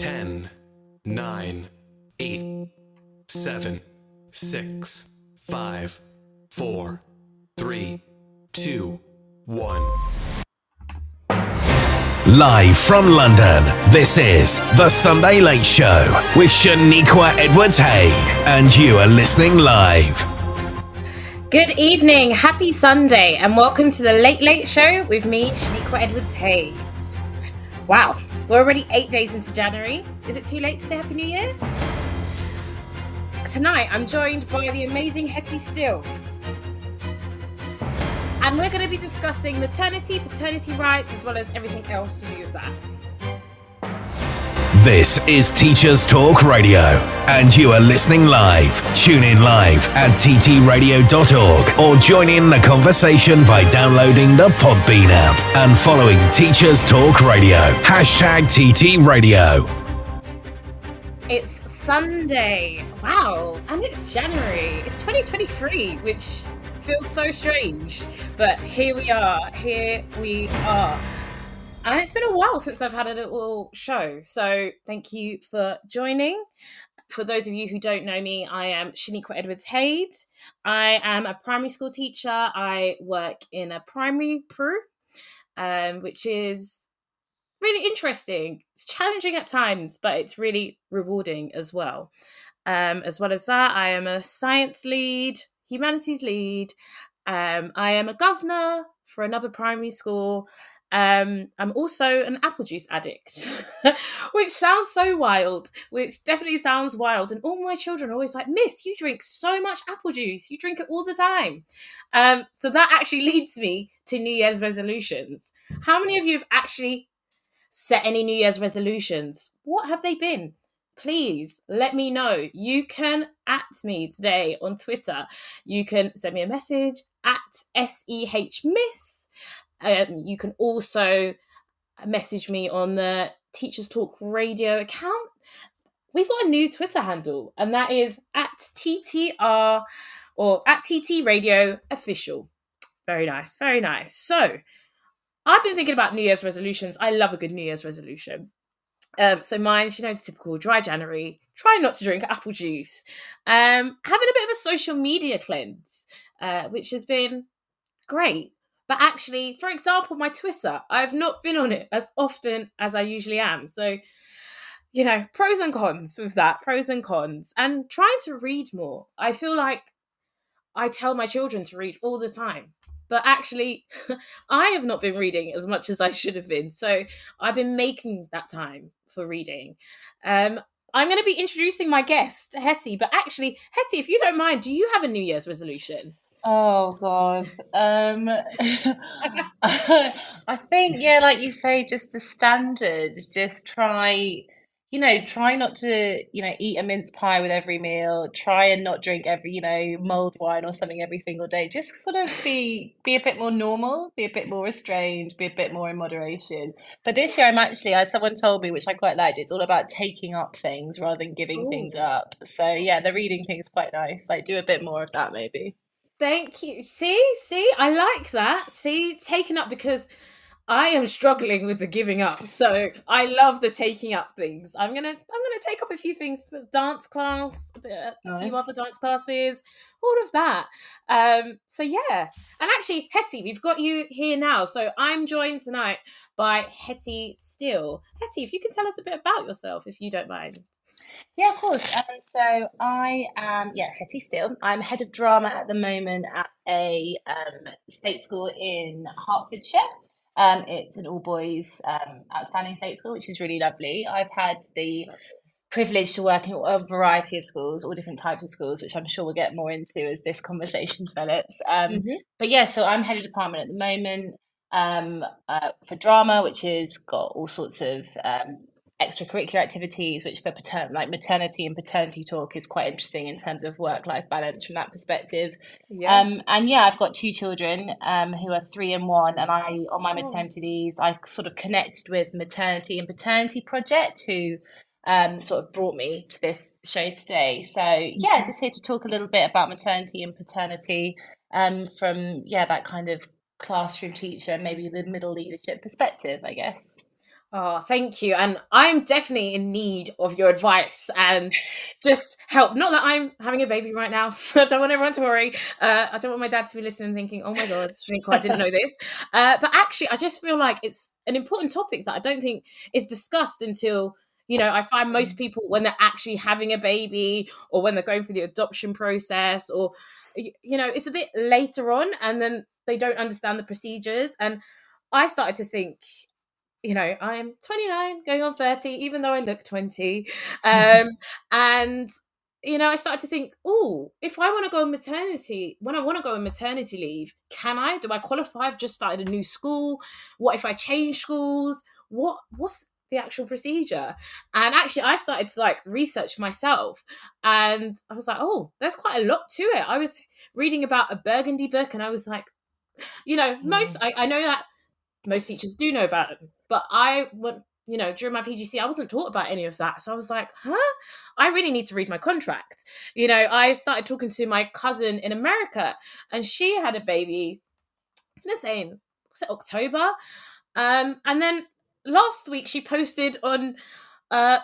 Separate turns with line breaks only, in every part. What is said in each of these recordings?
10, 9, 8, 7, 6, 5, 4, 3, 2, 1.
Live from London, this is The Sunday Late Show with Shaniqua Edwards Haigh, and you are listening live.
Good evening, happy Sunday, and welcome to the Late Late Show with me, Shaniqua Edwards Hayes. Wow, we're already eight days into January. Is it too late to say Happy New Year? Tonight, I'm joined by the amazing Hetty Steele. And we're going to be discussing maternity, paternity rights, as well as everything else to do with that.
This is Teachers Talk Radio, and you are listening live. Tune in live at ttradio.org or join in the conversation by downloading the Podbean app and following Teachers Talk Radio. Hashtag TT Radio.
It's Sunday. Wow. And it's January. It's 2023, which feels so strange. But here we are. Here we are. And it's been a while since I've had a little show. So thank you for joining. For those of you who don't know me, I am Shaniqua Edwards Haigh. I am a primary school teacher. I work in a primary PRU, um, which is really interesting. It's challenging at times, but it's really rewarding as well. Um, as well as that, I am a science lead, humanities lead. Um, I am a governor for another primary school. Um, I'm also an apple juice addict, which sounds so wild, which definitely sounds wild. And all my children are always like, Miss, you drink so much apple juice. You drink it all the time. Um, so that actually leads me to New Year's resolutions. How many of you have actually set any New Year's resolutions? What have they been? Please let me know. You can at me today on Twitter. You can send me a message at SEH Miss um, you can also message me on the Teachers Talk Radio account. We've got a new Twitter handle, and that is at TTR or at TT Radio Official. Very nice, very nice. So, I've been thinking about New Year's resolutions. I love a good New Year's resolution. Um, so mine's, you know, the typical dry January, try not to drink apple juice, um, having a bit of a social media cleanse, uh, which has been great. But actually, for example, my Twitter, I've not been on it as often as I usually am. So, you know, pros and cons with that, pros and cons, and trying to read more. I feel like I tell my children to read all the time, but actually, I have not been reading as much as I should have been. So, I've been making that time for reading. Um, I'm going to be introducing my guest, Hetty. But actually, Hetty, if you don't mind, do you have a New Year's resolution?
Oh God. Um I think yeah, like you say, just the standard. Just try, you know, try not to, you know, eat a mince pie with every meal. Try and not drink every, you know, mulled wine or something every single day. Just sort of be be a bit more normal, be a bit more restrained, be a bit more in moderation. But this year I'm actually, as someone told me, which I quite liked, it's all about taking up things rather than giving
Ooh.
things up. So yeah, the reading thing is quite nice. Like do a bit more of that maybe.
Thank you. See, see, I like that. See, taking up because I am struggling with the giving up. So I love the taking up things. I'm gonna I'm gonna take up a few things, dance class, a, bit, a nice. few other dance classes, all of that. Um, so yeah, and actually, Hetty, we've got you here now. So I'm joined tonight by Hetty Steele. Hetty, if you can tell us a bit about yourself, if you don't mind.
Yeah, of course. Um, so I am, yeah, Hetty Steele. I'm head of drama at the moment at a um, state school in Hertfordshire. Um, it's an all boys um, outstanding state school, which is really lovely. I've had the privilege to work in a variety of schools, all different types of schools, which I'm sure we'll get more into as this conversation develops. Um, mm-hmm. But yeah, so I'm head of department at the moment um, uh, for drama, which has got all sorts of um, extracurricular activities, which for patern- like maternity and paternity talk is quite interesting in terms of work life balance from that perspective. Yeah. Um, and yeah, I've got two children um, who are three and one, and I on my oh. maternity leaves, I sort of connected with Maternity and Paternity Project, who um, sort of brought me to this show today. So yeah, just here to talk a little bit about maternity and paternity um, from yeah that kind of classroom teacher and maybe the middle leadership perspective, I guess.
Oh, thank you. And I'm definitely in need of your advice and just help. Not that I'm having a baby right now. I don't want everyone to worry. Uh, I don't want my dad to be listening thinking, oh my God, I didn't know this. Uh, but actually, I just feel like it's an important topic that I don't think is discussed until you know i find most people when they're actually having a baby or when they're going through the adoption process or you know it's a bit later on and then they don't understand the procedures and i started to think you know, I'm 29, going on 30, even though I look 20. Um, and, you know, I started to think, oh, if I want to go on maternity, when I want to go on maternity leave, can I? Do I qualify? I've just started a new school. What if I change schools? What what's the actual procedure? And actually I started to like research myself and I was like, oh, there's quite a lot to it. I was reading about a burgundy book and I was like, you know, most mm. I, I know that most teachers do know about it. But I went, you know, during my PGC, I wasn't taught about any of that. So I was like, huh? I really need to read my contract. You know, I started talking to my cousin in America and she had a baby, let's say, in, was it October? Um, and then last week she posted on uh,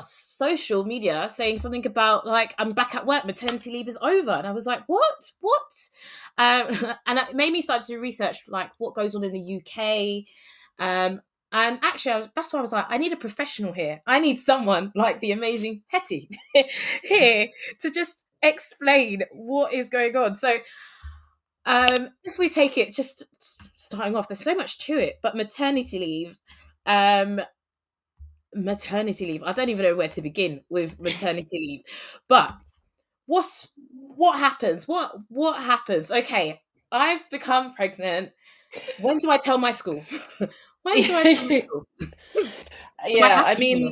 social media saying something about like I'm back at work, maternity leave is over, and I was like, what, what? Um, and it made me start to research like what goes on in the UK. Um, and actually, was, that's why I was like, I need a professional here. I need someone like the amazing Hetty here to just explain what is going on. So, um, if we take it just starting off, there's so much to it, but maternity leave, um, maternity leave. I don't even know where to begin with maternity leave, but what's what happens? What what happens? Okay, I've become pregnant. When do I tell my school? Why do I
yeah, I, mean,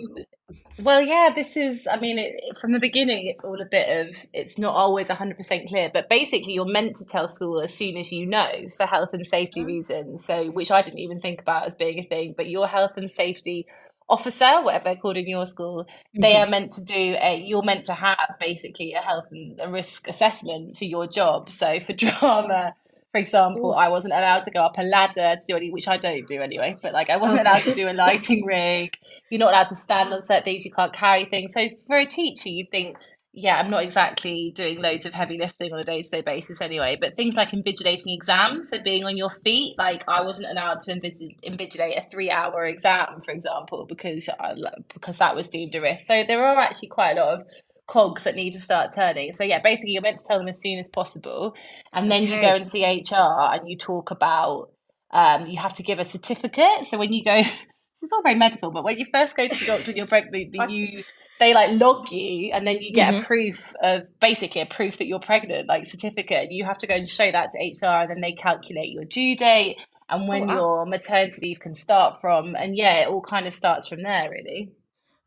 well, yeah, this is, I mean, it, from the beginning, it's all a bit of, it's not always 100% clear, but basically, you're meant to tell school as soon as you know for health and safety oh. reasons. So, which I didn't even think about as being a thing, but your health and safety officer, whatever they're called in your school, mm-hmm. they are meant to do a, you're meant to have basically a health and a risk assessment for your job. So, for drama, for example. I wasn't allowed to go up a ladder to do any, which I don't do anyway, but like I wasn't allowed to do a lighting rig. You're not allowed to stand on certain things. You can't carry things. So for a teacher, you'd think, yeah, I'm not exactly doing loads of heavy lifting on a day to day basis anyway, but things like invigilating exams, so being on your feet, like I wasn't allowed to invigilate a three hour exam, for example, because I, because that was deemed a risk. So there are actually quite a lot of cogs that need to start turning. So yeah, basically you're meant to tell them as soon as possible, and then okay. you go and see HR and you talk about um, you have to give a certificate. So when you go, it's all very medical, but when you first go to the doctor with your pregnant, you they like log you and then you get mm-hmm. a proof of basically a proof that you're pregnant like certificate you have to go and show that to hr and then they calculate your due date and when oh, wow. your maternity leave can start from and yeah it all kind of starts from there really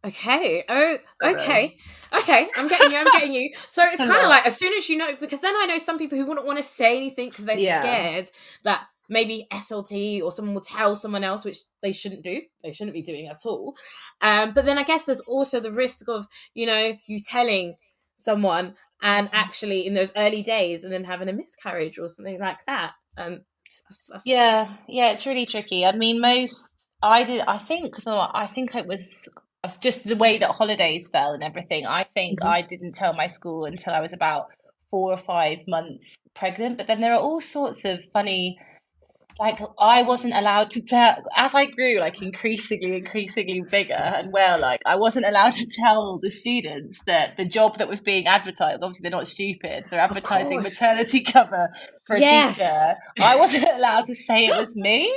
Okay. Oh, okay. Okay. I'm getting you. I'm getting you. So it's kind of like as soon as you know, because then I know some people who wouldn't want to say anything because they're yeah. scared that maybe SLT or someone will tell someone else, which they shouldn't do. They shouldn't be doing at all. Um, but then I guess there's also the risk of, you know, you telling someone and mm-hmm. actually in those early days and then having a miscarriage or something like that. Um,
that's, that's... Yeah. Yeah. It's really tricky. I mean, most I did. I think though. I think it was just the way that holidays fell and everything. I think mm-hmm. I didn't tell my school until I was about four or five months pregnant. But then there are all sorts of funny like I wasn't allowed to tell as I grew like increasingly increasingly bigger and well like I wasn't allowed to tell the students that the job that was being advertised obviously they're not stupid they're advertising maternity cover for a yes. teacher. I wasn't allowed to say it was me.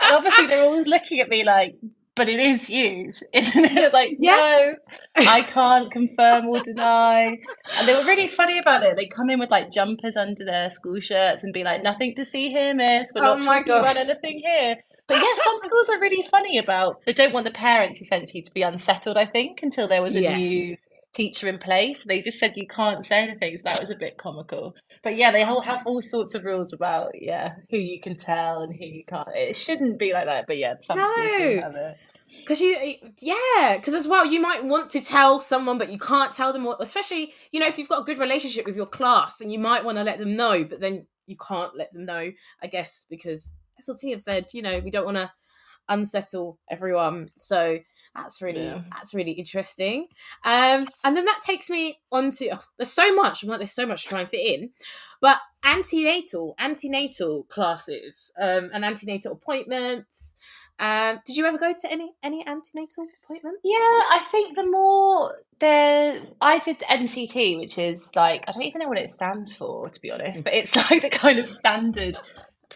And obviously they're all looking at me like but it is you, isn't it? It's like, yeah. no, I can't confirm or deny. And they were really funny about it. They come in with like jumpers under their school shirts and be like, nothing to see here, miss. We're oh not oh talking God. about anything here. But yeah, some schools are really funny about they don't want the parents essentially to be unsettled, I think, until there was a yes. new teacher in place. They just said you can't say anything, so that was a bit comical. But yeah, they all have all sorts of rules about yeah who you can tell and who you can't. It shouldn't be like that, but yeah, some no. schools do have it
because you eh, yeah because as well you might want to tell someone but you can't tell them what especially you know if you've got a good relationship with your class and you might want to let them know but then you can't let them know i guess because slt have said you know we don't want to unsettle everyone. So that's really yeah. that's really interesting. Um, and then that takes me on to oh, there's so much. I'm like there's so much to try and fit in, but antenatal antenatal classes um, and antenatal appointments. Um, did you ever go to any any antenatal appointments?
Yeah, I think the more the I did NCT, which is like I don't even know what it stands for to be honest, but it's like the kind of standard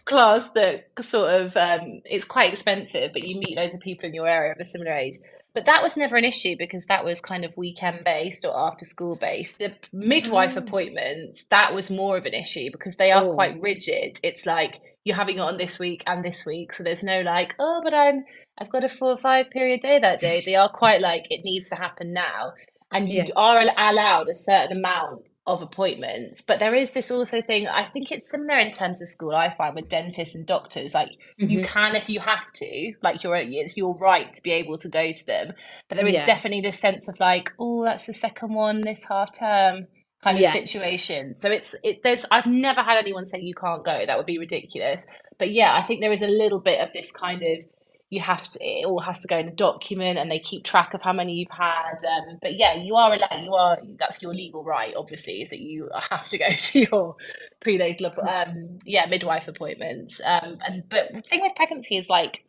class that sort of um, it's quite expensive, but you meet loads of people in your area of a similar age. But that was never an issue because that was kind of weekend based or after school based. The midwife mm. appointments, that was more of an issue because they are oh. quite rigid. It's like you're having it on this week and this week. So there's no like, oh, but I'm I've got a four or five period day that day. They are quite like it needs to happen now. And you yeah. are allowed a certain amount of appointments but there is this also thing i think it's similar in terms of school i find with dentists and doctors like mm-hmm. you can if you have to like you're it's your right to be able to go to them but there is yeah. definitely this sense of like oh that's the second one this half term kind of yeah. situation so it's it there's i've never had anyone say you can't go that would be ridiculous but yeah i think there is a little bit of this kind of you have to it all has to go in a document and they keep track of how many you've had um, but yeah you are allowed you are that's your legal right obviously is that you have to go to your prenatal um, yeah midwife appointments um, and but the thing with pregnancy is like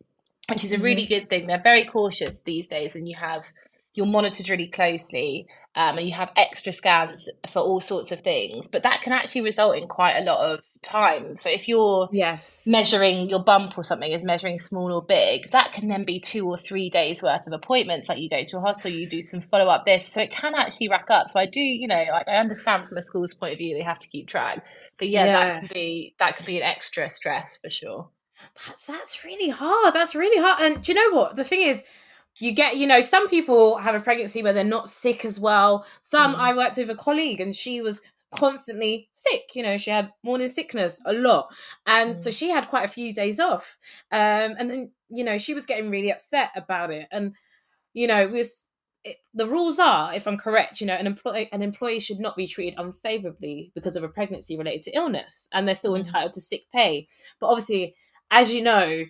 which is a really mm-hmm. good thing they're very cautious these days and you have you're monitored really closely um, and you have extra scans for all sorts of things but that can actually result in quite a lot of time. So if you're
yes.
measuring your bump or something is measuring small or big that can then be two or three days worth of appointments like you go to a hospital you do some follow up this so it can actually rack up. So i do you know like i understand from a school's point of view they have to keep track but yeah, yeah. that could be that could be an extra stress for sure.
That's that's really hard that's really hard and do you know what? The thing is you get you know some people have a pregnancy where they're not sick as well some mm. i worked with a colleague and she was constantly sick you know she had morning sickness a lot and mm. so she had quite a few days off um and then you know she was getting really upset about it and you know it was it, the rules are if i'm correct you know an employee an employee should not be treated unfavorably because of a pregnancy related to illness and they're still mm. entitled to sick pay but obviously as you know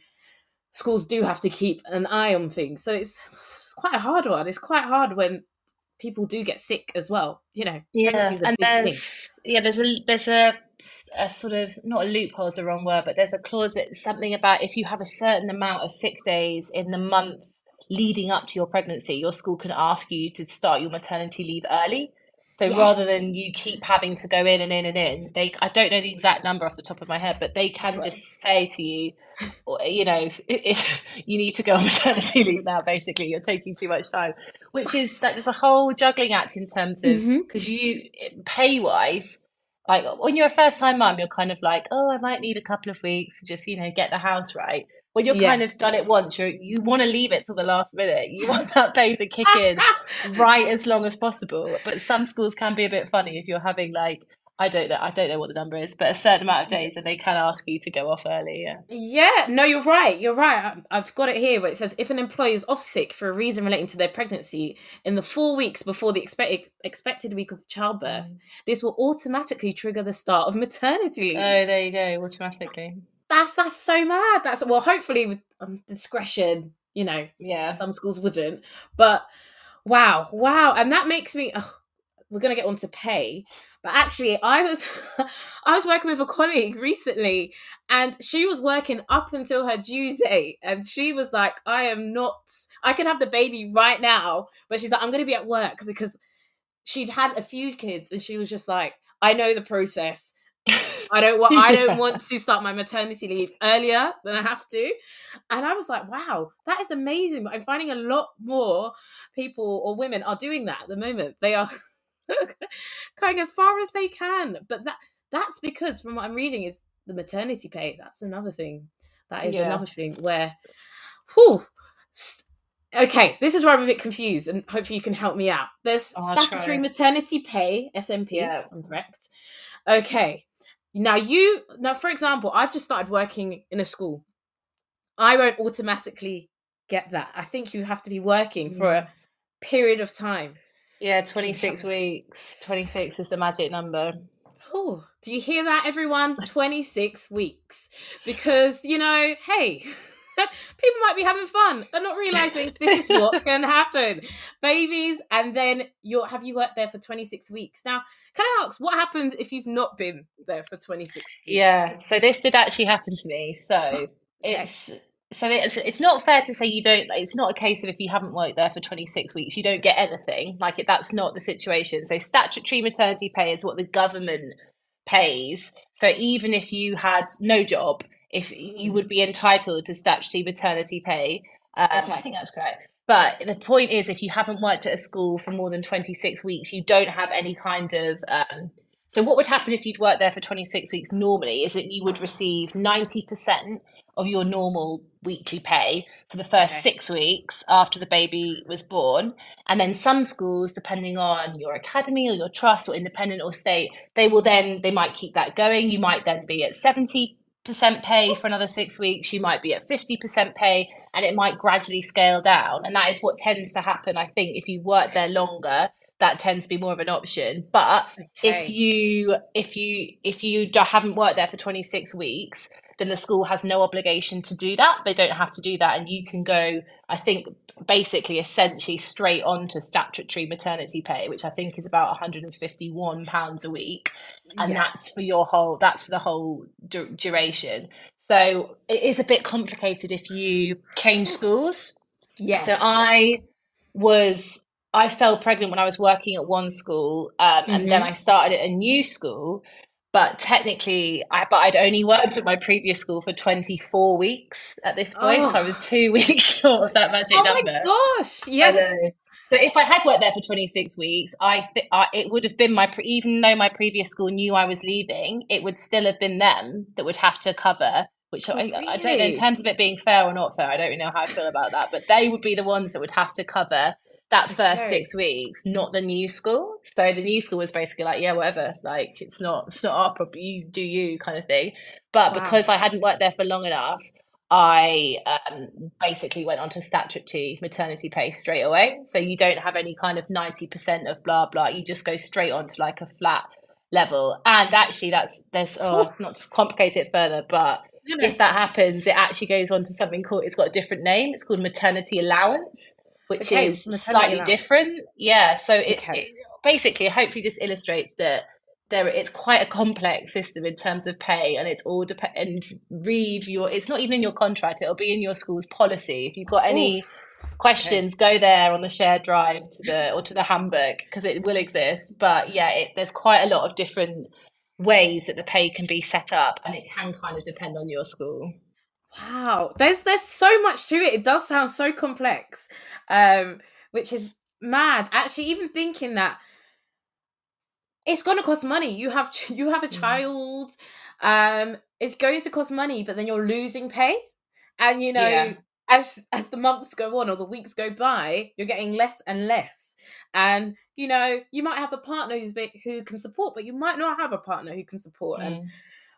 schools do have to keep an eye on things. So it's, it's quite a hard one. It's quite hard when people do get sick as well. You know,
yeah, and there's thing. yeah, there's a there's a a sort of not a loophole is the wrong word, but there's a clause that's something about if you have a certain amount of sick days in the month leading up to your pregnancy, your school can ask you to start your maternity leave early. So yes. rather than you keep having to go in and in and in, they I don't know the exact number off the top of my head, but they can right. just say to you, you know, if you need to go on maternity leave now, basically, you're taking too much time, which is like there's a whole juggling act in terms of because mm-hmm. you pay wise, like when you're a first time mum, you're kind of like, oh, I might need a couple of weeks to just you know get the house right when you're yeah. kind of done it once, you you want to leave it till the last minute. You want that pay to kick in right as long as possible. But some schools can be a bit funny if you're having like I don't know. I don't know what the number is, but a certain amount of days, and they can ask you to go off early. Yeah.
Yeah. No, you're right. You're right. I've got it here where it says if an employee is off sick for a reason relating to their pregnancy in the four weeks before the expect- expected week of childbirth, mm. this will automatically trigger the start of maternity leave.
Oh, there you go. Automatically
that's that's so mad. That's well, hopefully with um, discretion, you know.
Yeah.
Some schools wouldn't, but wow, wow, and that makes me. Oh, we're gonna get on to pay, but actually, I was I was working with a colleague recently, and she was working up until her due date, and she was like, "I am not. I could have the baby right now," but she's like, "I'm gonna be at work because." She'd had a few kids, and she was just like, "I know the process." I don't want I don't want to start my maternity leave earlier than I have to. And I was like, wow, that is amazing. But I'm finding a lot more people or women are doing that at the moment. They are going as far as they can. But that that's because from what I'm reading is the maternity pay. That's another thing. That is yeah. another thing where whew, okay, this is where I'm a bit confused, and hopefully you can help me out. There's statutory maternity pay, SMP, yeah. I'm correct. Okay, now you now for example, I've just started working in a school. I won't automatically get that. I think you have to be working for a mm. period of time.
Yeah, 26 weeks. 26 is the magic number.
Oh, do you hear that, everyone? 26 weeks. Because, you know, hey, people might be having fun. They're not realizing this is what can happen. Babies, and then you're have you worked there for 26 weeks. Now, can I ask what happens if you've not been there for 26 weeks?
Yeah, so this did actually happen to me. So okay. it's so it's it's not fair to say you don't it's not a case of if you haven't worked there for 26 weeks you don't get anything like it, that's not the situation so statutory maternity pay is what the government pays so even if you had no job if you would be entitled to statutory maternity pay. Um, okay. I think that's correct. But the point is, if you haven't worked at a school for more than 26 weeks, you don't have any kind of. Um, so, what would happen if you'd worked there for 26 weeks normally is that you would receive 90% of your normal weekly pay for the first okay. six weeks after the baby was born. And then some schools, depending on your academy or your trust or independent or state, they will then, they might keep that going. You might then be at 70 percent pay for another six weeks you might be at 50% pay and it might gradually scale down and that is what tends to happen i think if you work there longer that tends to be more of an option but okay. if you if you if you haven't worked there for 26 weeks then the school has no obligation to do that they don't have to do that and you can go i think basically essentially straight on to statutory maternity pay which i think is about 151 pounds a week and yeah. that's for your whole that's for the whole du- duration so it is a bit complicated if you change schools yeah so i was i fell pregnant when i was working at one school um, mm-hmm. and then mm-hmm. i started at a new school but technically I but I'd only worked at my previous school for 24 weeks at this point oh. so I oh. was oh. 2 weeks short of that magic
oh
number.
Oh my gosh yes
so if I had worked there for 26 weeks, I, th- I it would have been my pre- even though my previous school knew I was leaving, it would still have been them that would have to cover. Which oh, I, really? I don't know in terms of it being fair or not fair. I don't really know how I feel about that, but they would be the ones that would have to cover that first okay. six weeks, not the new school. So the new school was basically like, yeah, whatever. Like it's not it's not our problem. You do you kind of thing. But wow. because I hadn't worked there for long enough, I um, basically went on to statutory maternity pay straight away. So you don't have any kind of 90% of blah, blah. You just go straight on to like a flat level. And actually, that's, there's, oh, not to complicate it further, but if that happens, it actually goes on to something called, it's got a different name. It's called maternity allowance, which okay, is slightly different. Yeah. So it, okay. it basically, hopefully, just illustrates that there it's quite a complex system in terms of pay and it's all depend and read your it's not even in your contract it'll be in your school's policy if you've got any questions okay. go there on the shared drive to the or to the handbook because it will exist but yeah it, there's quite a lot of different ways that the pay can be set up and it can kind of depend on your school
wow there's there's so much to it it does sound so complex um which is mad actually even thinking that it's going to cost money. You have you have a mm. child. Um, it's going to cost money, but then you're losing pay, and you know. Yeah. As as the months go on or the weeks go by, you're getting less and less, and you know you might have a partner who's big, who can support, but you might not have a partner who can support, mm. and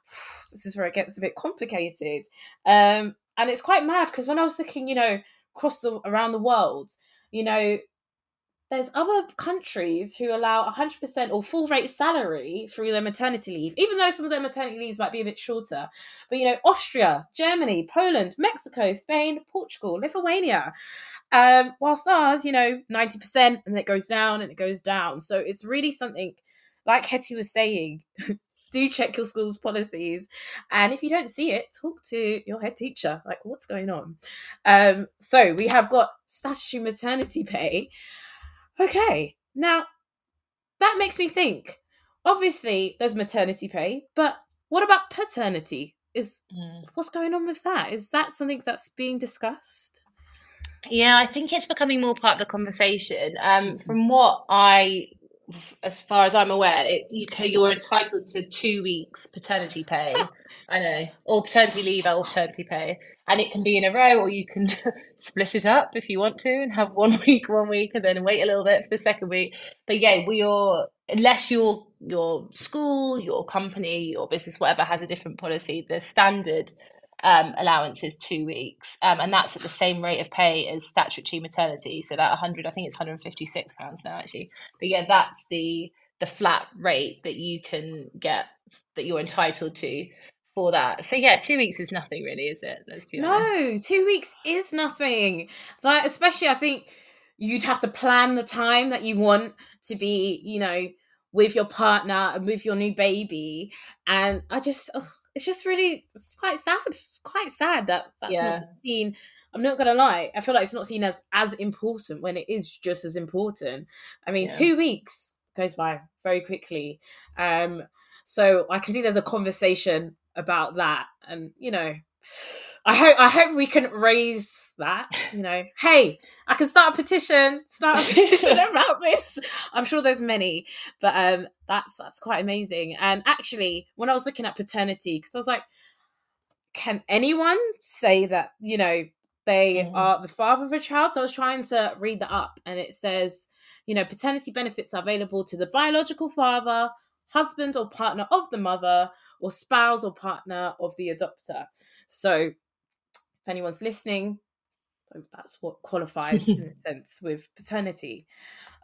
this is where it gets a bit complicated. Um, and it's quite mad because when I was looking, you know, across the around the world, you know, there's other countries who allow 100% or full rate salary through their maternity leave, even though some of their maternity leaves might be a bit shorter. But you know, Austria, Germany, Poland, Mexico, Spain, Portugal, Lithuania. Um, whilst ours, you know, 90% and it goes down and it goes down. So it's really something, like Hetty was saying, do check your school's policies. And if you don't see it, talk to your head teacher. Like, what's going on? Um, so we have got statutory maternity pay. Okay, now that makes me think. Obviously, there's maternity pay, but what about paternity? Is mm. what's going on with that? Is that something that's being discussed?
Yeah, I think it's becoming more part of the conversation. Um, from what I as far as I'm aware, it, you, you're entitled to two weeks paternity pay. I know, or paternity leave or paternity pay, and it can be in a row, or you can split it up if you want to, and have one week, one week, and then wait a little bit for the second week. But yeah, we are unless your your school, your company, your business, whatever, has a different policy. The standard um, allowance is two weeks, um, and that's at the same rate of pay as statutory maternity. So that 100, I think it's 156 pounds now actually. But yeah, that's the the flat rate that you can get that you're entitled to for that. So yeah, two weeks is nothing really, is it? Let's be
no,
honest.
two weeks is nothing. Like, especially, I think you'd have to plan the time that you want to be, you know, with your partner and with your new baby. And I just, oh, it's just really, it's quite sad. It's quite sad that that's
Yeah.
not seen. I'm not gonna lie. I feel like it's not seen as as important when it is just as important. I mean,
Yeah.
two weeks goes by very quickly. Um, so I can see there's a conversation about that, and you know, I hope I hope we can raise that. You know, hey, I can start a petition, start a petition about this. I'm sure there's many, but um, that's that's quite amazing. And actually, when I was looking at paternity, because I was like, can anyone say that you know they
Mhm.
are the father of a child? So I was trying to read that up, and it says, you know, paternity benefits are available to the biological father, husband or partner of the mother, or spouse or partner of the adopter. So, if anyone's listening, that's what qualifies in a sense with paternity.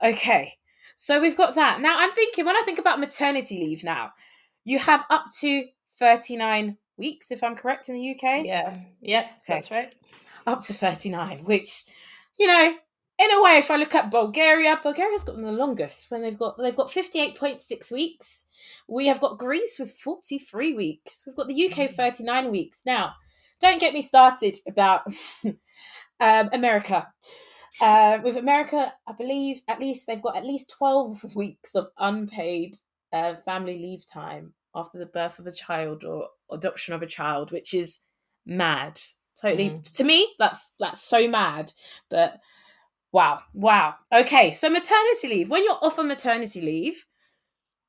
Okay, so we've got that. Now, I'm thinking when I think about maternity leave now, you have up to 39 weeks, if I'm correct, in the UK.
Yeah. Yep. That's right.
Up to 39, which, you know, in a way, if I look at Bulgaria, Bulgaria's got them the longest when they've got they've got 58.6 weeks. We have got Greece with 43 weeks. We've got the UK mm. 39 weeks. Now, don't get me started about um, America. Uh, with America, I believe at least they've got at least 12 weeks of unpaid uh, family leave time after the birth of a child or adoption of a child, which is mad. Totally, to me, that's that's so mad. But wow, wow. Okay, so maternity leave. When you're off on maternity leave,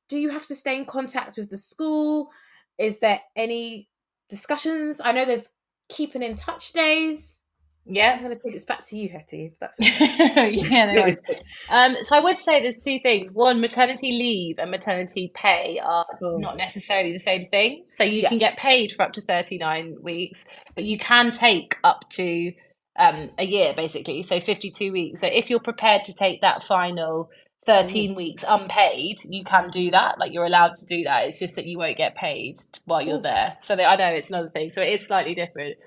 do you have to stay in contact with the school? Is there any discussions? I know there's keeping in touch days.
Yeah, I'm
going to take this back to you, Hetty. If that's
yeah, no. Um, so I would say there's two things. One, maternity leave and maternity pay are not necessarily the same thing. So you
Yeah.
can get paid for up to 39 weeks, but you can take up to um, a year basically. So 52 weeks. So if you're prepared to take that final 13 weeks unpaid, you can do that. Like you're allowed to do that. It's just that you won't get paid while you're there. So they, I know it's another thing. So it is slightly different.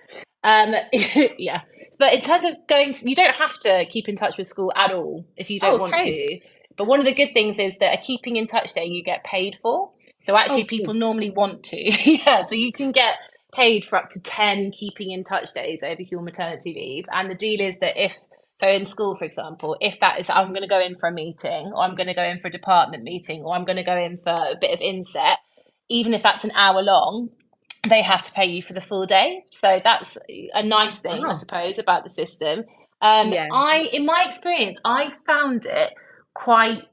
Um, yeah. But in terms of going to, you don't have to keep in touch with school at all if you don't want
Okay.
to. But one of the good things is that a keeping in touch day you get paid for. So actually,
Oh,
people normally want to. yeah. So you can get paid for up to 10 keeping in touch days over your maternity leave. And the deal is that if, so in school, for example, if that is, I'm going to go in for a meeting, or I'm going to go in for a department meeting, or I'm going to go in for a bit of inset, even if that's an hour long, they have to pay you for the full day. So that's a nice thing, I suppose, about the system. Um,
Yeah.
I, in my experience, I found it quite.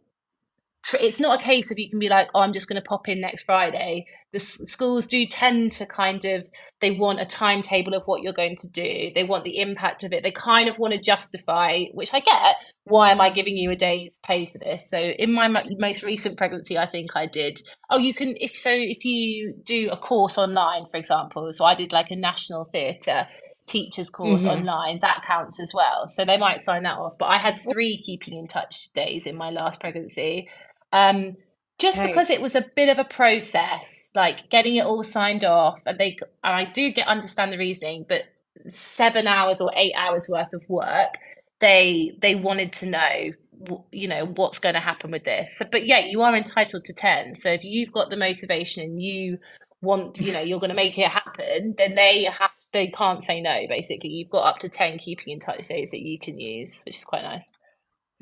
Tr- It's not a case of you can be like, oh, I'm just going to pop in next Friday. The s- schools do tend to kind of they want a timetable of what you're going to do. They want the impact of it. They kind of want to justify, which I get. Why am I giving you a day's pay for this? So in my mo- most recent pregnancy, I think I did. Oh, you can if so if you do a course online, for example. So I did like a national theatre teachers course
Mhm.
online. That counts as well. So they might sign that off. But I had three keeping in touch days in my last pregnancy. Um, just because it was a bit of a process, like getting it all signed off, and they and I do get understand the reasoning, but seven hours or eight hours worth of work, they they wanted to know, you know, what's going to happen with this. So, but yeah, you are entitled to ten. So if you've got the motivation and you want, you know, you're going to make it happen, then they have they can't say no. Basically, you've got up to ten keeping in touch days that you can use, which is quite nice.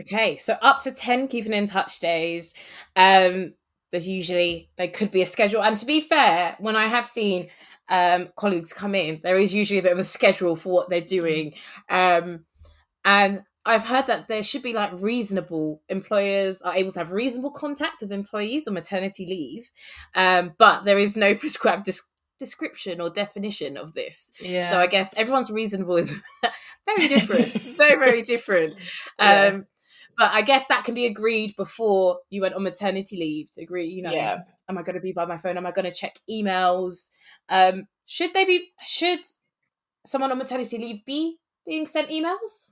Okay, so up to 10 keeping in touch days. Um, there's usually, there could be a schedule. And to be fair, when I have seen um, colleagues come in, there is usually a bit of a schedule for what they're doing. Um, and I've heard that there should be like reasonable employers are able to have reasonable contact of employees on maternity leave. Um, but there is no prescribed dis- description or definition of this.
Yeah.
So I guess everyone's reasonable is very different, very very different.
Yeah.
But I guess that can be agreed before you went on maternity leave to agree. You know,
Yeah.
am I going to be by my phone? Am I going to check emails? Um, should they be? Should someone on maternity leave be being sent emails?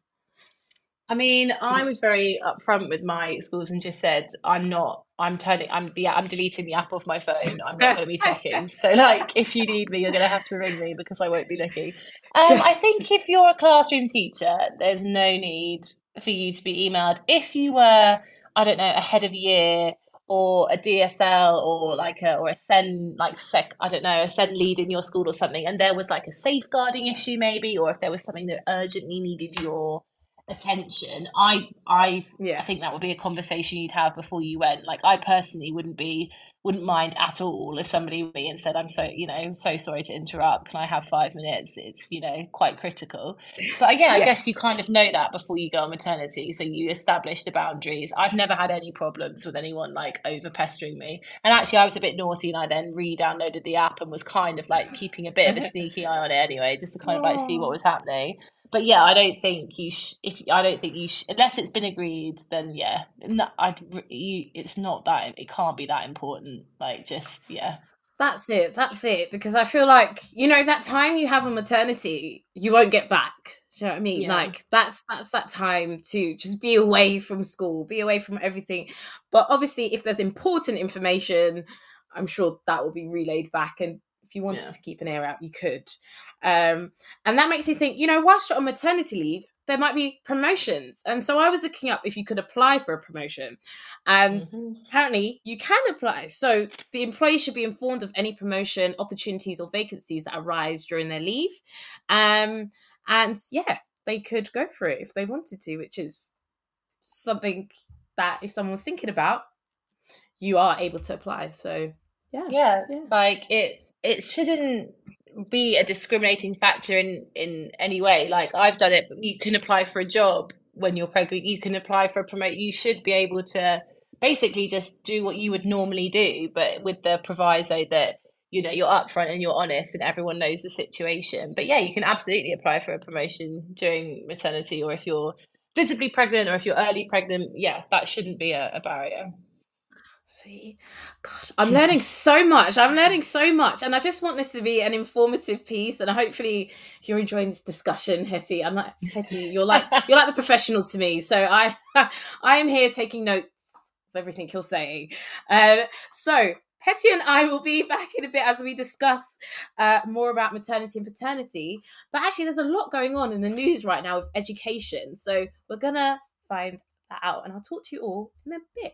I mean, I was very upfront with my schools and just said I'm not I'm turning. I'm yeah. I'm deleting the app off my phone. I'm not going to be checking. So like, if you need me, you're going to have to ring me because I won't be looking. Um, I think if you're a classroom teacher, there's no need for you to be emailed. If you were, I don't know, a head of year or a DSL or like a or a SEN like sec I don't know a SEN lead in your school or something, and there was like a safeguarding issue maybe, or if there was something that urgently needed your attention. I i yeah. i think that would be a conversation you'd have before you went. Like i personally wouldn't be wouldn't mind at all if somebody me and said i'm so you know so sorry to interrupt. Can i have five minutes? It's you know quite critical. But again yes. i guess you kind of know that before you go on maternity so you establish the boundaries. I've never had any problems with anyone like over pestering me. And actually i was a bit naughty and i then re-downloaded the app and was kind of like keeping a bit of a sneaky eye on it anyway just to kind of like see what was happening but yeah, I don't think you. Sh- if I don't think you, sh- unless it's been agreed, then yeah, no, I. You, it's not that. It can't be that important. Like just yeah.
That's it. That's it. Because I feel like you know that time you have on maternity, you won't get back. Do you know what I mean? Yeah. Like that's that's that time to just be away from school, be away from everything. But obviously, if there's important information, I'm sure that will be relayed back. And if you wanted yeah. to keep an ear out, you could. Um, and that makes you think, you know, whilst you're on maternity leave, there might be promotions. And so I was looking up if you could apply for a promotion. And mm-hmm. apparently you can apply. So the employee should be informed of any promotion opportunities or vacancies that arise during their leave. Um, and yeah, they could go for it if they wanted to, which is something that if someone's thinking about, you are able to apply. So yeah.
Yeah. yeah. Like it it shouldn't be a discriminating factor in in any way. Like i've done it you can apply for a job when you're pregnant. You can apply for a promote you should be able to basically just do what you would normally do but with the proviso that you know you're upfront and you're honest and everyone knows the situation. But yeah you can absolutely apply for a promotion during maternity or if you're visibly pregnant or if you're early pregnant. Yeah that shouldn't be a, a barrier
See, God, I'm learning so much. I'm learning so much, and I just want this to be an informative piece. And hopefully, you're enjoying this discussion, Hetty. I'm like Hetty. You're like you're like the professional to me. So I I am here taking notes of everything you're saying. Uh, so Hetty and I will be back in a bit as we discuss uh, more about maternity and paternity. But actually, there's a lot going on in the news right now with education. So we're gonna find that out, and I'll talk to you all in a bit.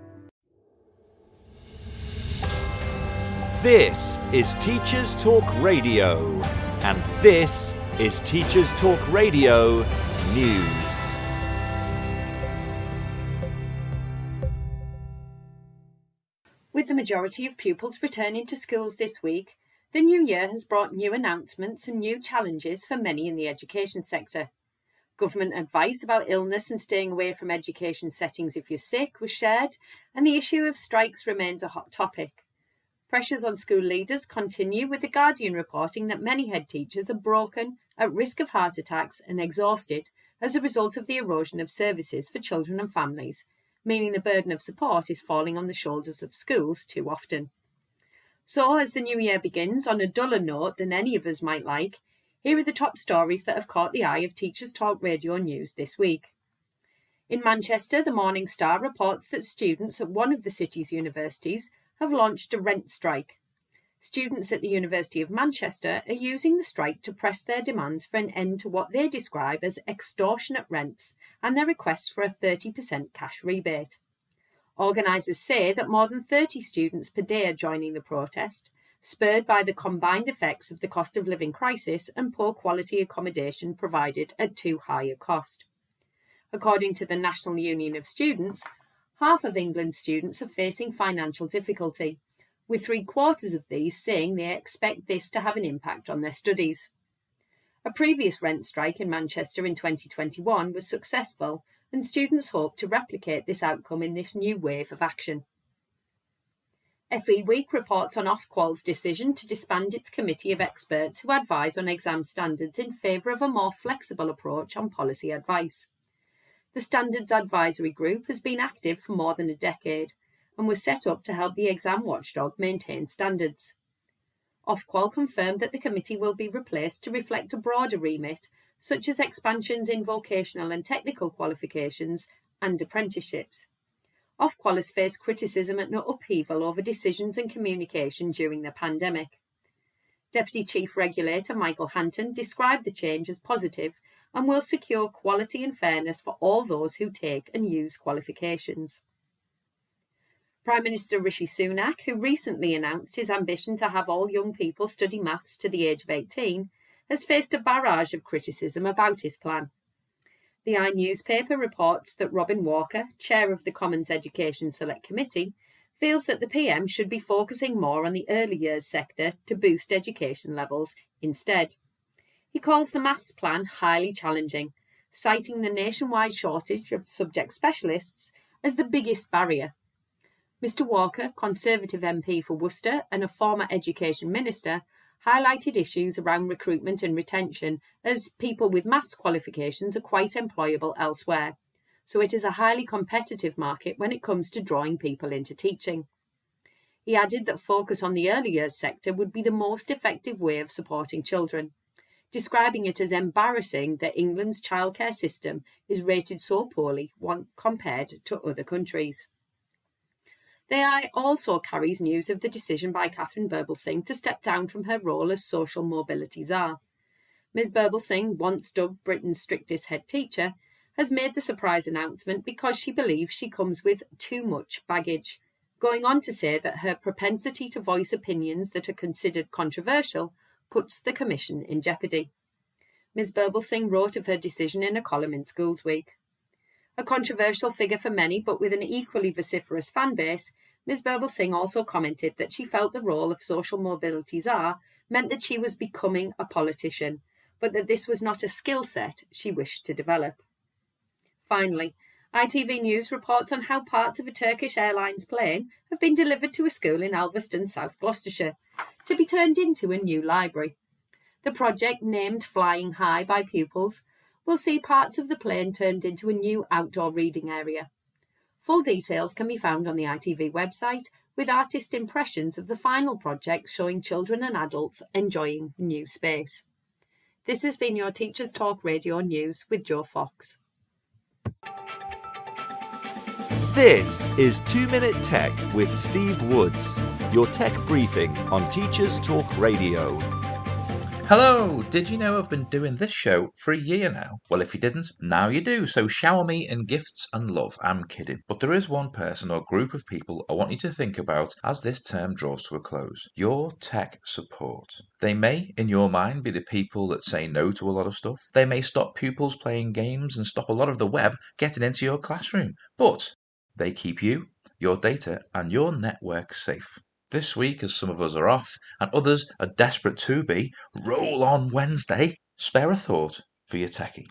This is Teachers Talk Radio, and this is Teachers Talk Radio News.
With the majority of pupils returning to schools this week, the new year has brought new announcements and new challenges for many in the education sector. Government advice about illness and staying away from education settings if you're sick was shared, and the issue of strikes remains a hot topic. Pressures on school leaders continue, with The Guardian reporting that many head teachers are broken, at risk of heart attacks, and exhausted as a result of the erosion of services for children and families, meaning the burden of support is falling on the shoulders of schools too often. So, as the new year begins on a duller note than any of us might like, here are the top stories that have caught the eye of Teachers Talk Radio News this week. In Manchester, the Morning Star reports that students at one of the city's universities have launched a rent strike. Students at the University of Manchester are using the strike to press their demands for an end to what they describe as extortionate rents and their requests for a 30% cash rebate. Organisers say that more than 30 students per day are joining the protest, spurred by the combined effects of the cost of living crisis and poor quality accommodation provided at too high a cost. According to the National Union of Students, half of England's students are facing financial difficulty, with three quarters of these saying they expect this to have an impact on their studies. A previous rent strike in Manchester in 2021 was successful, and students hope to replicate this outcome in this new wave of action. FE Week reports on Ofqual's decision to disband its committee of experts who advise on exam standards in favour of a more flexible approach on policy advice. The Standards Advisory Group has been active for more than a decade and was set up to help the exam watchdog maintain standards. Ofqual confirmed that the committee will be replaced to reflect a broader remit, such as expansions in vocational and technical qualifications and apprenticeships. Ofqual has faced criticism and upheaval over decisions and communication during the pandemic. Deputy Chief Regulator Michael Hanton described the change as positive and will secure quality and fairness for all those who take and use qualifications. Prime Minister Rishi Sunak, who recently announced his ambition to have all young people study maths to the age of 18, has faced a barrage of criticism about his plan. The i newspaper reports that Robin Walker, chair of the Commons Education Select Committee, feels that the PM should be focusing more on the early years sector to boost education levels instead. He calls the maths plan highly challenging, citing the nationwide shortage of subject specialists as the biggest barrier. Mr Walker, Conservative MP for Worcester and a former Education Minister, highlighted issues around recruitment and retention as people with maths qualifications are quite employable elsewhere. So it is a highly competitive market when it comes to drawing people into teaching. He added that focus on the early years sector would be the most effective way of supporting children, describing it as embarrassing that England's childcare system is rated so poorly compared to other countries. The i also carries news of the decision by Katharine Birbalsingh to step down from her role as social mobility czar. Ms. Birbalsingh, once dubbed Britain's strictest head teacher, has made the surprise announcement because she believes she comes with too much baggage, going on to say that her propensity to voice opinions that are considered controversial puts the Commission in jeopardy. Ms. Birbalsingh wrote of her decision in a column in Schools Week. A controversial figure for many, but with an equally vociferous fan base, Ms. Birbalsingh also commented that she felt the role of social mobility czar meant that she was becoming a politician, but that this was not a skill set she wished to develop. Finally, ITV News reports on how parts of a Turkish Airlines plane have been delivered to a school in Alveston, South Gloucestershire, to be turned into a new library. The project, named Flying High by pupils, will see parts of the plane turned into a new outdoor reading area. Full details can be found on the ITV website, with artist impressions of the final project showing children and adults enjoying the new space. This has been your Teachers Talk Radio News with Joe Fox.
This is 2 Minute Tech with Steve Woods, your tech briefing on Teachers Talk Radio.
Hello! Did you know I've been doing this show for a year now? Well, if you didn't, now you do. So shower me in gifts and love. I'm kidding. But there is one person or group of people I want you to think about as this term draws to a close your tech support. They may, in your mind, be the people that say no to a lot of stuff. They may stop pupils playing games and stop a lot of the web getting into your classroom. But they keep you, your data, and your network safe. This week, as some of us are off and others are desperate to be, roll on Wednesday, spare a thought for your techie.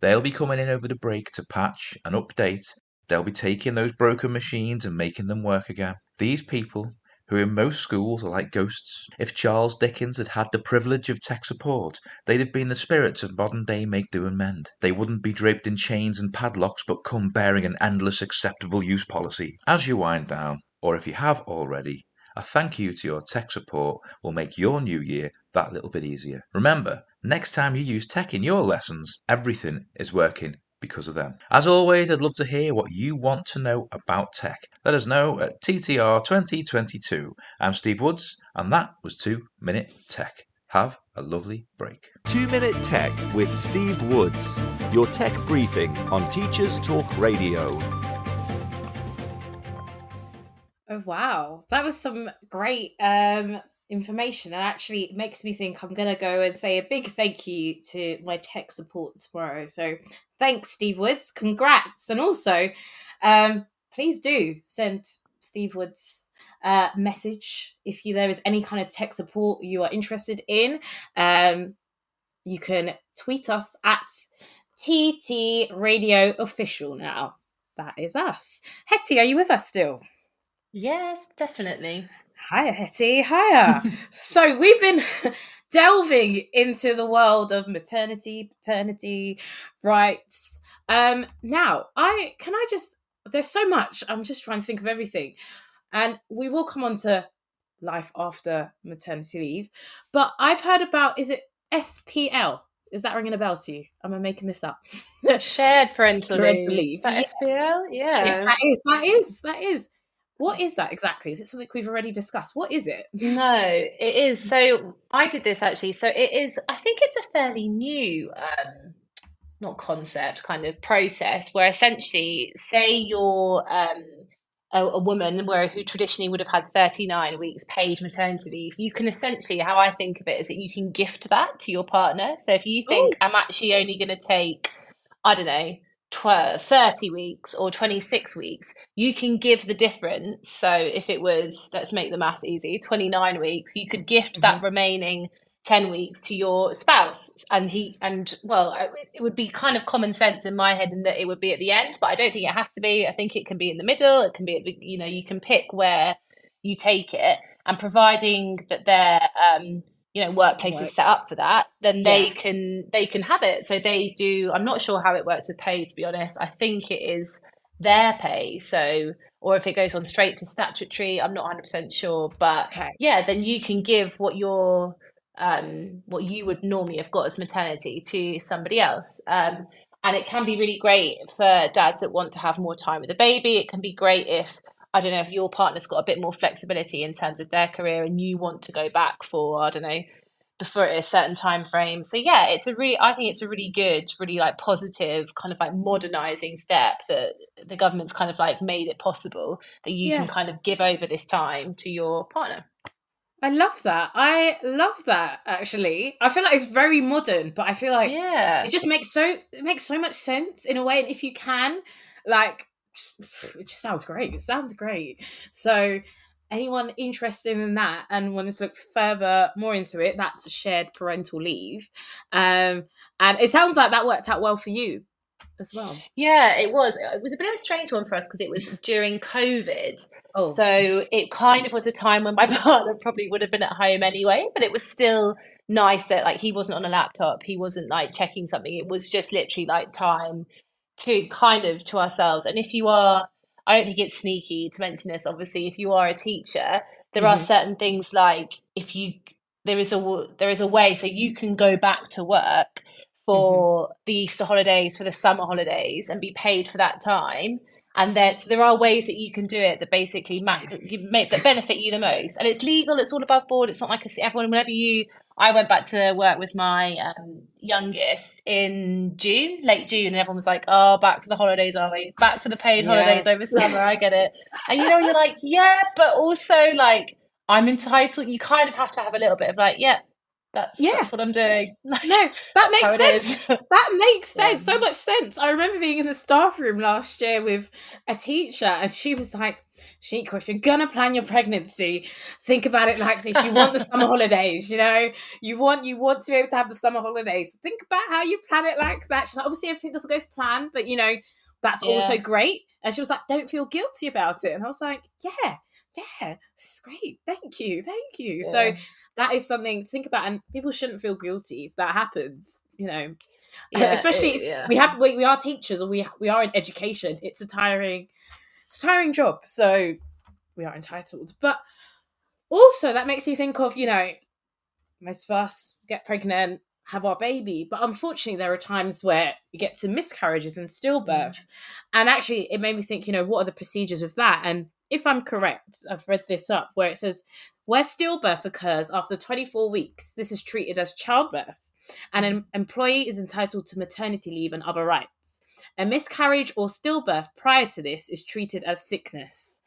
They'll be coming in over the break to patch and update. They'll be taking those broken machines and making them work again. These people, who in most schools are like ghosts, if Charles Dickens had had the privilege of tech support, they'd have been the spirits of modern day make do and mend. They wouldn't be draped in chains and padlocks, but come bearing an endless acceptable use policy. As you wind down, or if you have already, a thank you to your tech support will make your new year that little bit easier. Remember, next time you use tech in your lessons, everything is working because of them. As always, I'd love to hear what you want to know about tech. Let us know at TTR 2022. I'm Steve Woods, and that was 2 Minute Tech. Have a lovely break.
2 Minute Tech with Steve Woods, your tech briefing on Teachers Talk Radio.
Oh wow, that was some great um, information, and actually it makes me think I'm gonna go and say a big thank you to my tech support tomorrow. So thanks, Steve Woods. Congrats, and also um, please do send Steve Woods uh, message if you, there is any kind of tech support you are interested in. Um, you can tweet us at TT Radio Official now. That is us. Hetty, are you with us still?
Yes, definitely.
Hiya, Hetty. Hiya. so we've been delving into the world of maternity, paternity rights. Um, now, I can I just there's so much. I'm just trying to think of everything, and we will come on to life after maternity leave. But I've heard about is it SPL? Is that ringing a bell to you? Am I making this up?
Shared parental,
Parental
leave.
leave,
Is that
yeah.
SPL? Yeah.
Yes, that is. That is. That is. What is that exactly? Is it something we've already discussed? What is it?
No, it is. So I did this actually. So it is, I think it's a fairly new, um, not concept, kind of process where essentially, say you're um, a, a woman where who traditionally would have had 39 weeks paid maternity leave, you can essentially, how I think of it is that you can gift that to your partner. So if you think I'm actually only going to take, I don't know, 12, 30 weeks or 26 weeks, you can give the difference. So if it was, let's make the maths easy, 29 weeks, you could gift that remaining 10 weeks to your spouse. And he, and well, it would be kind of common sense in my head in that it would be at the end, but I don't think it has to be. I think it can be in the middle. It can be, at the, you know, you can pick where you take it. And providing that their, um, you know, workplace is set up for that, then they
Yeah.
can they can have it. So they do. I'm not sure how it works with pay, to be honest. I think it is their pay. So, or if it goes on straight to statutory, I'm not 100 percent sure. But
Okay.
yeah, then you can give what your um what you would normally have got as maternity to somebody else. Um, and it can be really great for dads that want to have more time with the baby. It can be great if I don't know if your partner's got a bit more flexibility in terms of their career and you want to go back for I don't know before a certain time frame. So yeah, it's a really I think it's a really good, really like positive kind of like modernizing step that the government's kind of like made it possible that you can kind of give over this time to your partner.
I love that. I love that actually. I feel like it's very modern, but I feel like
Yeah.
it just makes so it makes so much sense in a way. And if you can, like it just sounds great. It sounds great. So anyone interested in that and wants to look further more into it, that's a shared parental leave. Um and it sounds like that worked out well for you as well.
Yeah, it was. It was a bit of a strange one for us because it was during COVID.
Oh.
So it kind of was a time when my partner probably would have been at home anyway, but it was still nice that like he wasn't on a laptop, he wasn't like checking something. It was just literally like time to kind of to ourselves. And if you are, I don't think it's sneaky to mention this, obviously, if you are a teacher, there are
Mhm.
certain things like if you there is a there is a way so you can go back to work for the Easter holidays, for the summer holidays, and be paid for that time. And that so there are ways that you can do it that basically make that benefit you the most. And it's legal. It's all above board. It's not like a, everyone. Whenever you, I went back to work with my um, youngest in June, late June, and everyone was like, "Oh, back for the holidays, are we? Back for the paid holidays
Yes.
over summer." I get it. And you know, you're like, yeah, but also like I'm entitled. You kind of have to have a little bit of like, yeah, that's
Yeah.
that's what I'm doing.
No, that makes sense. That makes um, sense. So much sense. I remember being in the staff room last year with a teacher, and she was like, Shiko, if you're gonna plan your pregnancy, think about it like this. You want the summer holidays, you know? You want you want to be able to have the summer holidays. Think about how you plan it like that. She's like, obviously everything doesn't go to plan, but you know, that's also great. And she was like, Don't feel guilty about it. And I was like, Yeah, yeah, it's great. Thank you. Thank you. So that is something to think about and people shouldn't feel guilty if that happens you know uh,
Yeah,
especially
it-
if
yeah.
we have we, we are teachers or we we are in education it's a tiring it's a tiring job so we are entitled but also that makes me think of you know most of us get pregnant have our baby but unfortunately there are times where you get to miscarriages and stillbirth. Mm. And actually it made me think you know what are the procedures with that? And if i'm correct i've read this up where it says where stillbirth occurs after 24 weeks this is treated as childbirth and an employee is entitled to maternity leave and other rights. A miscarriage or stillbirth prior to this is treated as sickness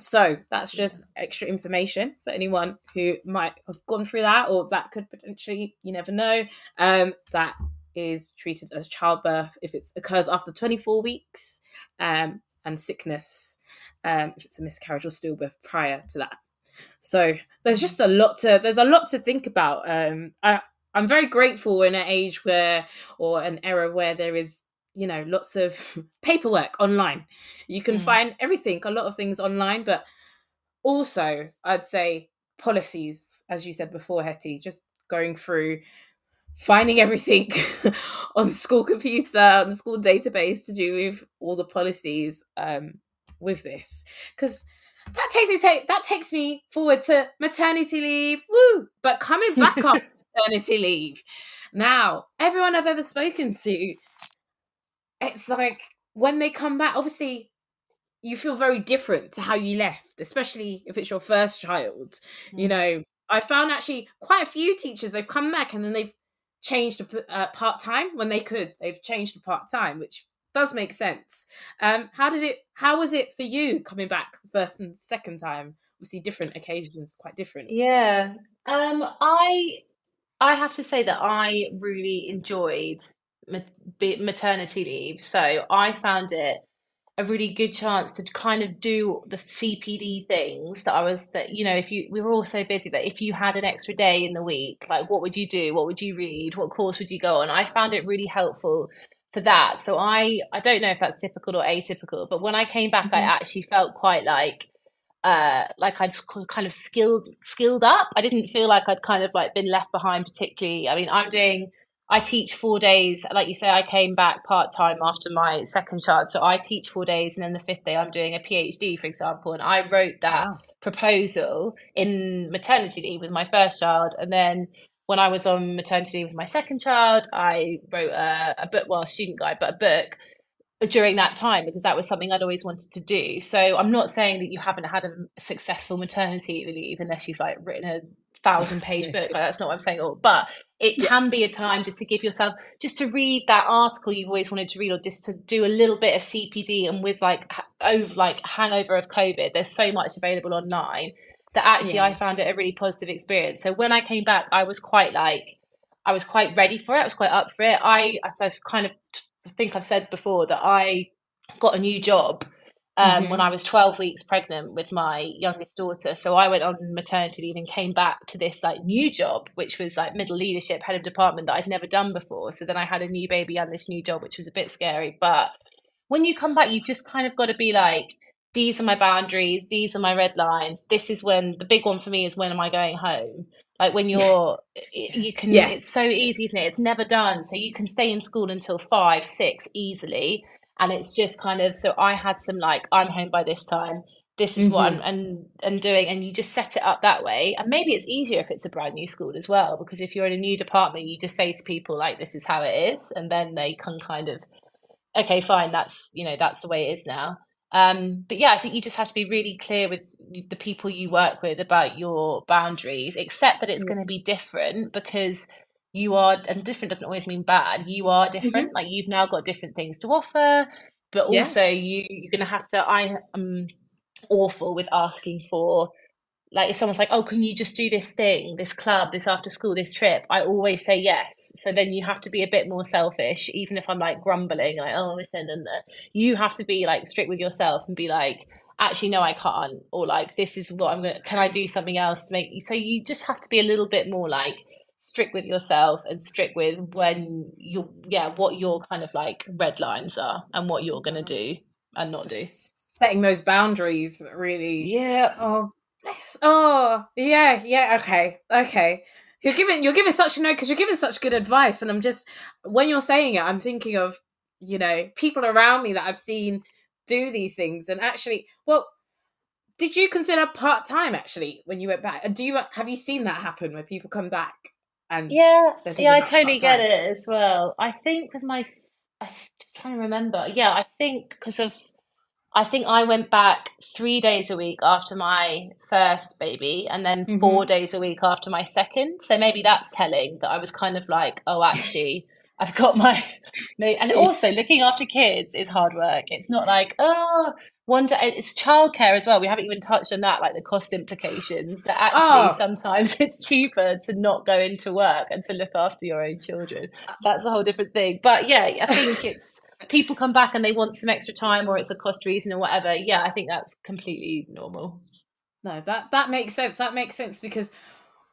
so that's just extra information for anyone who might have gone through that or that could potentially, you never know. Um, that is treated as childbirth if it occurs after 24 weeks um, and sickness um, if it's a miscarriage or stillbirth prior to that. So there's just a lot to there's a lot to think about. Um, I, I'm very grateful in an age where or an era where there is you know lots of paperwork online. You can mm. find everything a lot of things online but also i'd say policies as you said before hetty just going through finding everything on the school computer on the school database to do with all the policies um, with this. Because that takes me take that takes me forward to maternity leave. Woo! But coming back on maternity leave. Now everyone i've ever spoken to it's like when they come back obviously you feel very different to how you left especially if it's your first child mm. you know i found actually quite a few teachers they've come back and then they've changed to uh, part time when they could. They've changed to part time, which does make sense. Um, how did it? How was it for you coming back the first and second time? Obviously, different occasions, quite different.
Yeah, um, I I have to say that I really enjoyed maternity leave. So I found it a really good chance to kind of do the CPD things that I was that you know if you we were all so busy that if you had an extra day in the week like what would you do? What would you read? What course would you go on? I found it really helpful for that. So I I don't know if that's typical or atypical but when I came back mm-hmm. I actually felt quite like uh like I'd kind of skilled skilled up. I didn't feel like I'd kind of like been left behind particularly. I mean I'm doing I teach four days. Like you say, I came back part time after my second child. So I teach four days, and then the fifth day I'm doing a PhD, for example. And I wrote that wow. proposal in maternity leave with my first child. And then when I was on maternity leave with my second child, I wrote a, a book, well, a student guide, but a book during that time because that was something I'd always wanted to do. So I'm not saying that you haven't had a successful maternity leave unless you've like written a thousand page book. Like that's not what I'm saying. at All, but it yeah. can be a time just to give yourself just to read that article you've always wanted to read, or just to do a little bit of CPD. And with like over like hangover of COVID, there's so much available online that actually yeah. I found it a really positive experience. So when I came back, I was quite like I was quite ready for it. I was quite up for it. I as I kind of I think I've said before that I got a new job um, mm-hmm. when I was 12 weeks pregnant with my youngest daughter. So I went on maternity leave and came back to this like new job, which was like middle leadership, head of department that I'd never done before. So then I had a new baby and this new job, which was a bit scary. But when you come back, you've just kind of got to be like, these are my boundaries, these are my red lines. This is when the big one for me is when am I going home? Like when you're, yeah. you can, yeah. it's so easy, isn't it? It's never done. So you can stay in school until five, six easily and it's just kind of so i had some like i'm home by this time this is mm-hmm. what I'm and and doing and you just set it up that way and maybe it's easier if it's a brand new school as well because if you're in a new department you just say to people like this is how it is and then they can kind of okay fine that's you know that's the way it is now um but yeah i think you just have to be really clear with the people you work with about your boundaries except that it's mm-hmm. going to be different because you are and different doesn't always mean bad you are different mm-hmm. like you've now got different things to offer but also yeah. you you're gonna have to i am awful with asking for like if someone's like oh can you just do this thing this club this after school this trip i always say yes so then you have to be a bit more selfish even if i'm like grumbling like oh listen and you have to be like strict with yourself and be like actually no i can't or like this is what i'm gonna can i do something else to make you so you just have to be a little bit more like strict with yourself and strict with when you yeah what your kind of like red lines are and what you're going to do and not do.
Setting those boundaries really
yeah.
oh oh yeah yeah okay okay. You're giving you're giving such you know because you're giving such good advice and i'm just when you're saying it i'm thinking of you know people around me that i've seen do these things and actually well did you consider part-time actually when you went back? Do you have you seen that happen where people come back and
yeah, yeah, I totally get it as well. I think with my, I'm trying to remember. Yeah, I think because of, I think I went back three days a week after my first baby, and then mm-hmm. four days a week after my second. So maybe that's telling that I was kind of like, oh, actually. I've got my, and also looking after kids is hard work. It's not like, oh, one day it's childcare as well. We haven't even touched on that, like the cost implications. That actually oh. sometimes it's cheaper to not go into work and to look after your own children. Uh, that's a whole different thing. But yeah, I think it's people come back and they want some extra time, or it's a cost reason or whatever. Yeah, I think that's completely normal.
No, that that makes sense. That makes sense because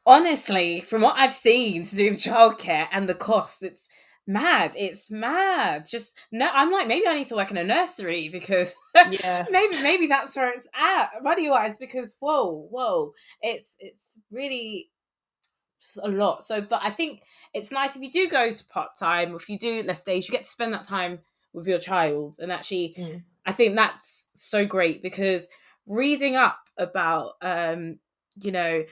honestly, from what I've seen to do with childcare and the cost, it's mad. It's mad. Just no, I'm like maybe I need to work in a nursery because
Yeah.
maybe maybe that's where it's at money wise. Because whoa, whoa, it's it's really a lot. So, but I think it's nice if you do go to part time, if you do less days, you get to spend that time with your child. And actually,
Mm.
I think that's so great because reading up about, um, you know,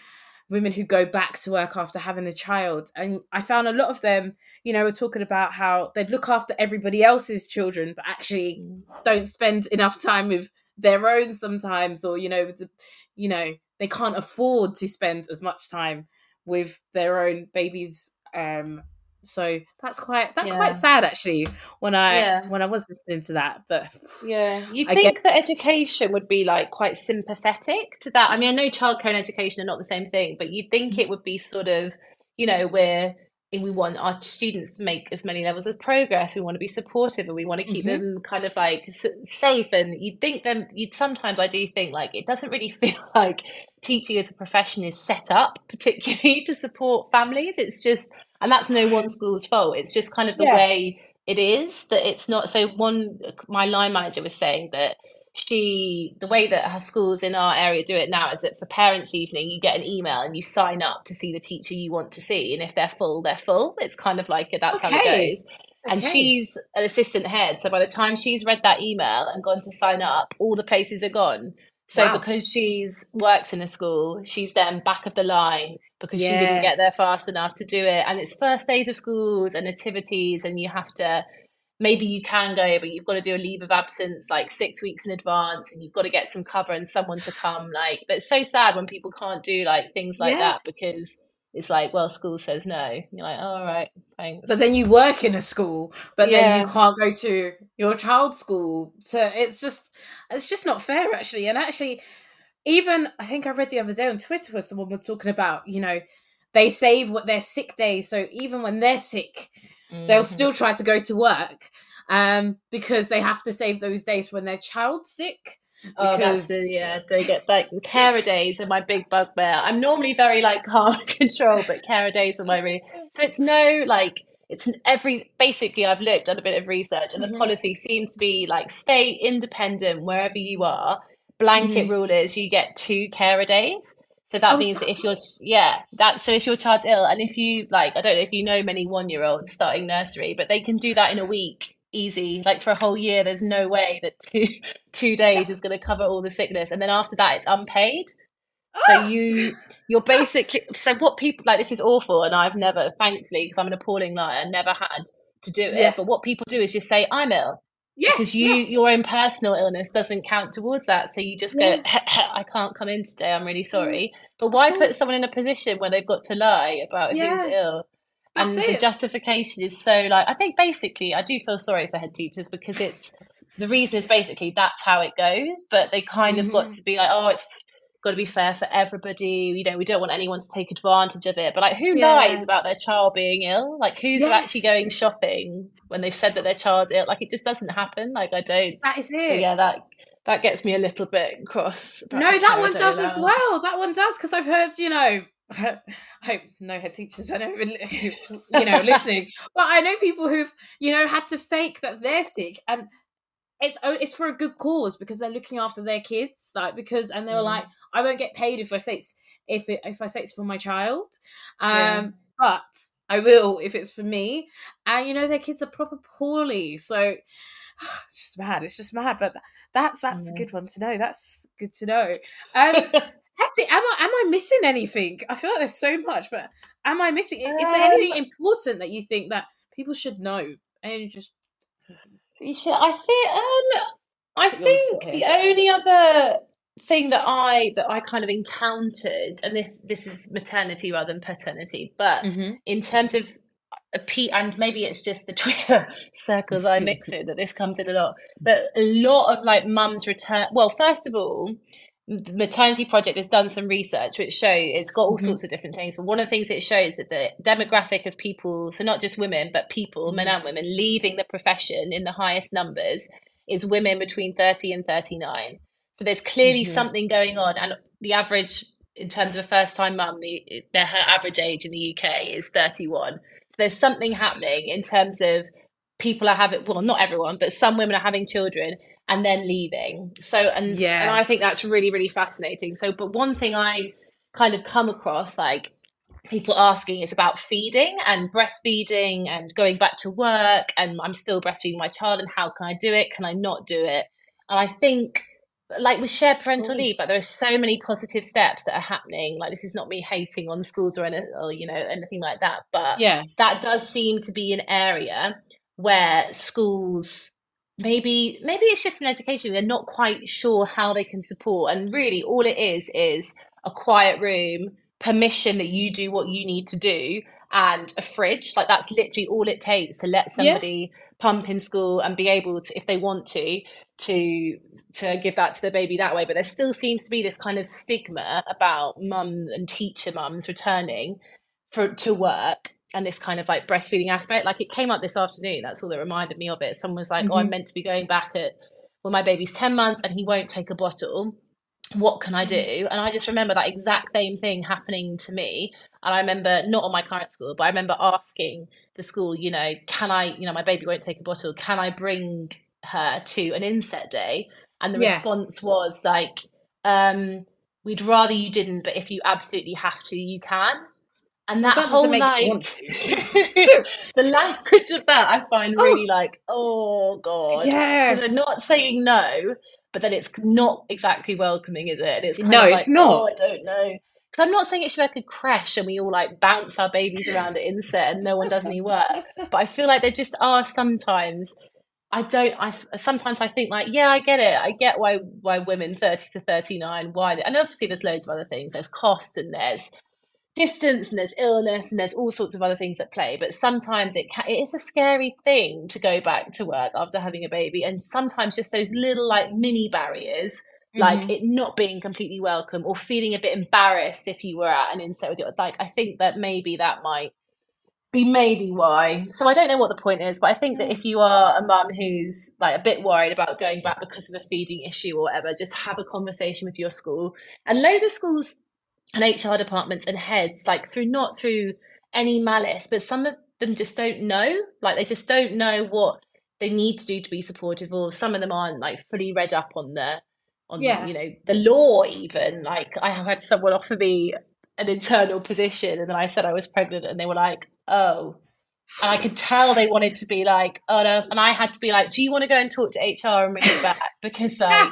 women who go back to work after having a child, and I found a lot of them, you know, were talking about how they'd look after everybody else's children, but actually don't spend enough time with their own sometimes, or you know, the, you know, they can't afford to spend as much time with their own babies. Um, so that's quite that's
Yeah.
quite sad actually when I
Yeah.
when I was listening to that. But
Yeah, you'd
I
think that education would be like quite sympathetic to that. I mean, I know childcare and education are not the same thing, but you'd think it would be sort of, you know, where we want our students to make as many levels of progress. We want to be supportive and we want to keep
Mhm.
them kind of like s- safe. And you'd think them, you'd sometimes I do think like it doesn't really feel like teaching as a profession is set up particularly to support families. It's just, and that's no one school's fault. It's just kind of the
Yeah.
way it is that it's not. So one, my line manager was saying that she the way that her schools in our area do it now is that for parents evening you get an email and you sign up to see the teacher you want to see and if they're full they're full it's kind of like that's how it goes and
Okay.
she's an assistant head so by the time she's read that email and gone to sign up all the places are gone so
Wow.
because she's works in a school she's then back of the line because she didn't get there fast enough to do it and it's first days of schools and nativities and you have to maybe you can go, but you've got to do a leave of absence like six weeks in advance, and you've got to get some cover and someone to come. Like that's so sad when people can't do like things like
Yeah.
that because it's like, well, school says no. You're like, all right, thanks.
but then you work in a school, but then you can't go to your child's school. So it's just it's just not fair actually. And actually, even I think I read the other day on Twitter where someone was talking about, you know, they save what their sick days. So even when they're sick, they'll
Mhm.
still try to go to work um because they have to save those days when their child's sick.
Oh, that's
because-
the yeah. They get like carer days are my big bugbear. I'm normally very like calm and control, but carer days are my really. So it's no like it's every basically. I've looked done a bit of research, and the
Mhm.
policy seems to be like stay independent wherever you are. Blanket
Mhm.
rule is you get two carer days. So that
Oh,
means
that
if you're yeah, that so if your child's ill, and if you like, I don't know if you know many one year olds starting nursery, but they can do that in a week easy. Like for a whole year there's no way that two two days is going to cover all the sickness. And then after that it's unpaid. So
Ah!
you you're basically so what people like this is awful and i've never thankfully because i'm an appalling liar never had to do it.
Yeah.
but what people do is just say i'm ill.
Yes,
because you
yeah.
your own personal illness doesn't count towards that. So you just
Yeah.
go i can't come in today i'm really sorry. But why put someone in a position where they've got to lie about who's ill and the
it.
justification is so like i think basically i do feel sorry for head teachers because it's the reason is basically that's how it goes but they kind of got
Mhm.
to be like oh it's got to be fair for everybody you know we don't want anyone to take advantage of it but like who
Yeah.
lies about their child being ill like who's
Yeah.
actually going shopping when they've said that their child's ill like it just doesn't happen like i don't
That is it.
yeah that that gets me a little bit cross
No, that one does as well. That one does because I've heard, you know, I hope no head teachers I know, you know, listening, but I know people who've, you know, had to fake that they're sick, and it's it's for a good cause because they're looking after their kids, like because, and they were
Mm.
like, I won't get paid if I say it's if it if I say it's for my child, um,
Yeah.
but I will if it's for me, and you know, their kids are proper poorly, so. It's just mad. It's just mad, but that's that's a good one to know. That's good to know. Um, Hetty, am I am I missing anything? I feel like there's so much, but am I missing? Is, is there anything
Um,
important that you think that people should know? And just
You should, I think um I
Put you on the
think the only other thing that I that I kind of encountered, and this this is maternity rather than paternity, but
Mhm.
in terms of a P and maybe it's just the Twitter circles I mix in that this comes in a lot. But a lot of like mums return well, first of all, maternity project has done some research which show it's got all
Mhm.
sorts of different things but one of the things it shows that the demographic of people so not just women but people men
Mhm.
and women leaving the profession in the highest numbers is women between 30 and 39 so there's clearly
Mhm.
something going on and the average in terms of a first time mum, the, the, her average age in the UK is 31. So there's something happening in terms of people are having well not everyone but some women are having children and then leaving. So and yeah and i think that's really really fascinating. So but one thing i kind of come across like people asking is about feeding and breastfeeding and going back to work and i'm still breastfeeding my child and how can i do it? Can i not do it? And i think like with shared parental mm. leave like there are so many positive steps that are happening. Like this is not me hating on schools or anything or you know anything like that but
yeah.
that does seem to be an area where schools maybe maybe it's just an education they're not quite sure how they can support and really all it is is a quiet room permission that you do what you need to do and a fridge like that's literally all it takes to let somebody yeah. pump in school and be able to if they want to to to give that to the baby that way but there still seems to be this kind of stigma about mums and teacher mums returning for to work and this kind of like breastfeeding aspect. Like it came up this afternoon. That's all that reminded me of it. Someone was like, mm-hmm. "Oh, I'm mm-hmm. meant to be going back at well, my baby's ten months and he won't take a bottle. What can I do?" Mm-hmm. And I just remember that exact same thing happening to me. And I remember not on my current school, but I remember asking the school, you know, can I, you know, my baby won't take a bottle. Can I bring her to an inset day? And the yeah. response was like, um, "We'd rather you didn't, but if you absolutely have to, you can." And that, that whole like the language of that I find oh. really like, oh god.
Yeah.
Because they're not saying no, but then it's not exactly welcoming, is it? And it's
no, it's
like, oh,
not.
Oh, I don't know. Because I'm not saying it should be like a crash and we all like bounce our babies around at inset and no one does any work. But I feel like there just are sometimes I don't. I sometimes I think like, yeah, I get it. I get why why women thirty to thirty nine. Why, and obviously there's loads of other things. There's cost and there's distance and there's illness and there's all sorts of other things at play but sometimes it can, it is a scary thing to go back to work after having a baby and sometimes just those little like mini barriers mm-hmm. like it not being completely welcome or feeling a bit embarrassed if you were at an inset with your like i think that maybe that might be maybe why. So i don't know what the point is but i think that if you are a mum who's like a bit worried about going back because of a feeding issue or whatever just have a conversation with your school. And loads of schools and HR departments and heads, like through not through any malice, but some of them just don't know. Like they just don't know what they need to do to be supportive, or some of them aren't like fully read up on the on yeah. you know the law even. Like I have had someone offer me an internal position and then I said I was pregnant and they were like, Oh, and I could tell they wanted to be like, oh no, and I had to be like, do you want to go and talk to HR and bring it back? Because like,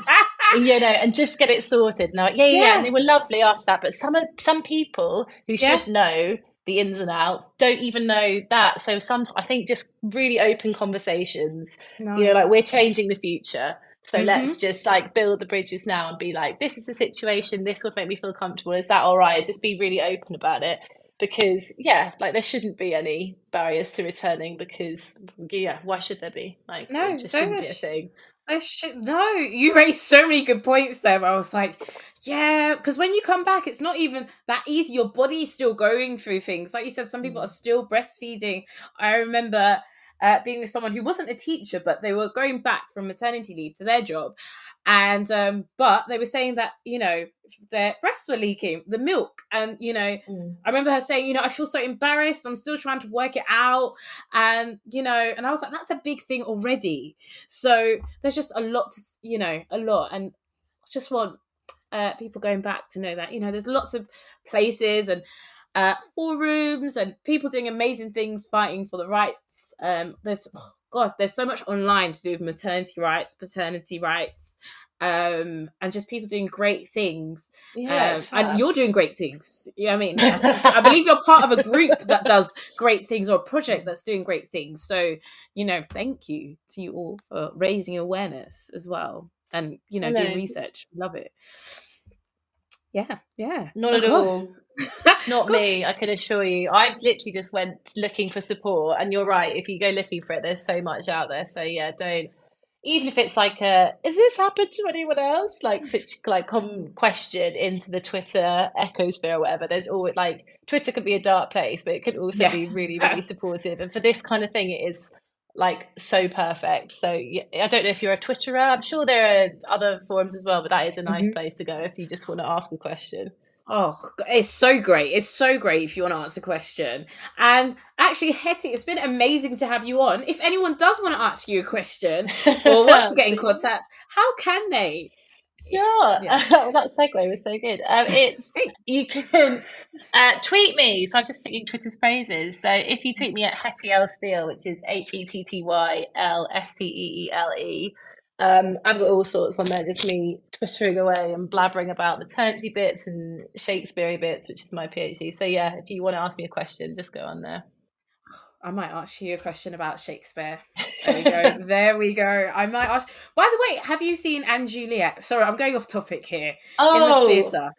you know, and just get it sorted. And like, yeah, yeah, yeah, and they were lovely after that. But some some people who yeah. should know the ins and outs don't even know that. So some, I think, just really open conversations. No. You know, like we're changing the future. So mm-hmm. let's just like build the bridges now and be like, this is the situation. This would make me feel comfortable. Is that all right? Just be really open about it because yeah like there shouldn't be any barriers to returning because yeah why should there be like no it just shouldn't be a thing
I should no you raised so many good points there i was like yeah because when you come back it's not even that easy your body's still going through things like you said some people mm. are still breastfeeding i remember uh, being with someone who wasn't a teacher, but they were going back from maternity leave to their job. And, um, but they were saying that, you know, their breasts were leaking, the milk. And, you know, mm. I remember her saying, you know, I feel so embarrassed. I'm still trying to work it out. And, you know, and I was like, that's a big thing already. So there's just a lot, to, you know, a lot. And I just want uh, people going back to know that, you know, there's lots of places and, uh, forums and people doing amazing things fighting for the rights. Um, there's oh God, there's so much online to do with maternity rights, paternity rights, um, and just people doing great things. Yeah, um, and you're doing great things. Yeah, I mean, I, I believe you're part of a group that does great things or a project that's doing great things. So, you know, thank you to you all for raising awareness as well, and you know, Hello. doing research. Love it. Yeah, yeah.
Not at all. It's not me, I can assure you. I've literally just went looking for support, and you're right. If you go looking for it, there's so much out there. So yeah, don't. Even if it's like a, is this happened to anyone else? Like such like come question into the Twitter ecosphere or whatever. There's always like Twitter could be a dark place, but it could also yeah. be really really supportive. And for this kind of thing, it is like so perfect. So I don't know if you're a Twitterer. I'm sure there are other forums as well, but that is a nice mm-hmm. place to go if you just want to ask a question.
Oh, it's so great. It's so great if you want to ask a question. And actually, Hetty, it's been amazing to have you on. If anyone does want to ask you a question or wants to get in contact, how can they?
Sure. Yeah. well, that segue was so good. Um, it's you can uh, tweet me. So I'm just singing Twitter's phrases. So if you tweet me at Hetty L Steele, which is H E T T Y L S T E E L E, um, I've got all sorts on there, just me twittering away and blabbering about maternity bits and Shakespeare bits, which is my PhD. So yeah, if you want to ask me a question, just go on there.
I might ask you a question about Shakespeare. There we go. there we go. I might ask. By the way, have you seen & Juliet? Sorry, I'm going off topic here.
Oh,
in the oh, theatre.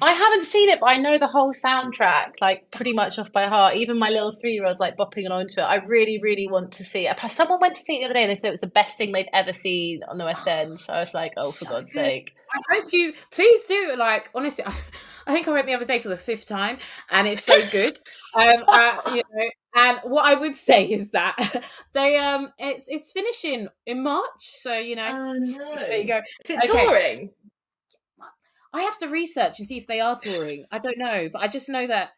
I haven't seen it, but I know the whole soundtrack, like pretty much off by heart. Even my little three year old's like bopping along to it. I really, really want to see it. Someone went to see it the other day and they said it was the best thing they've ever seen on the West End. So I was like, oh, for so God's good. sake.
I hope you please do. Like, honestly, I, I, think I went the other day for the fifth time and it's so good. um, uh, you know, and what I would say is that they um it's it's finishing in March, so you know.
Oh no!
There you go.
Is it okay. touring?
I have to research and see if they are touring. I don't know, but I just know that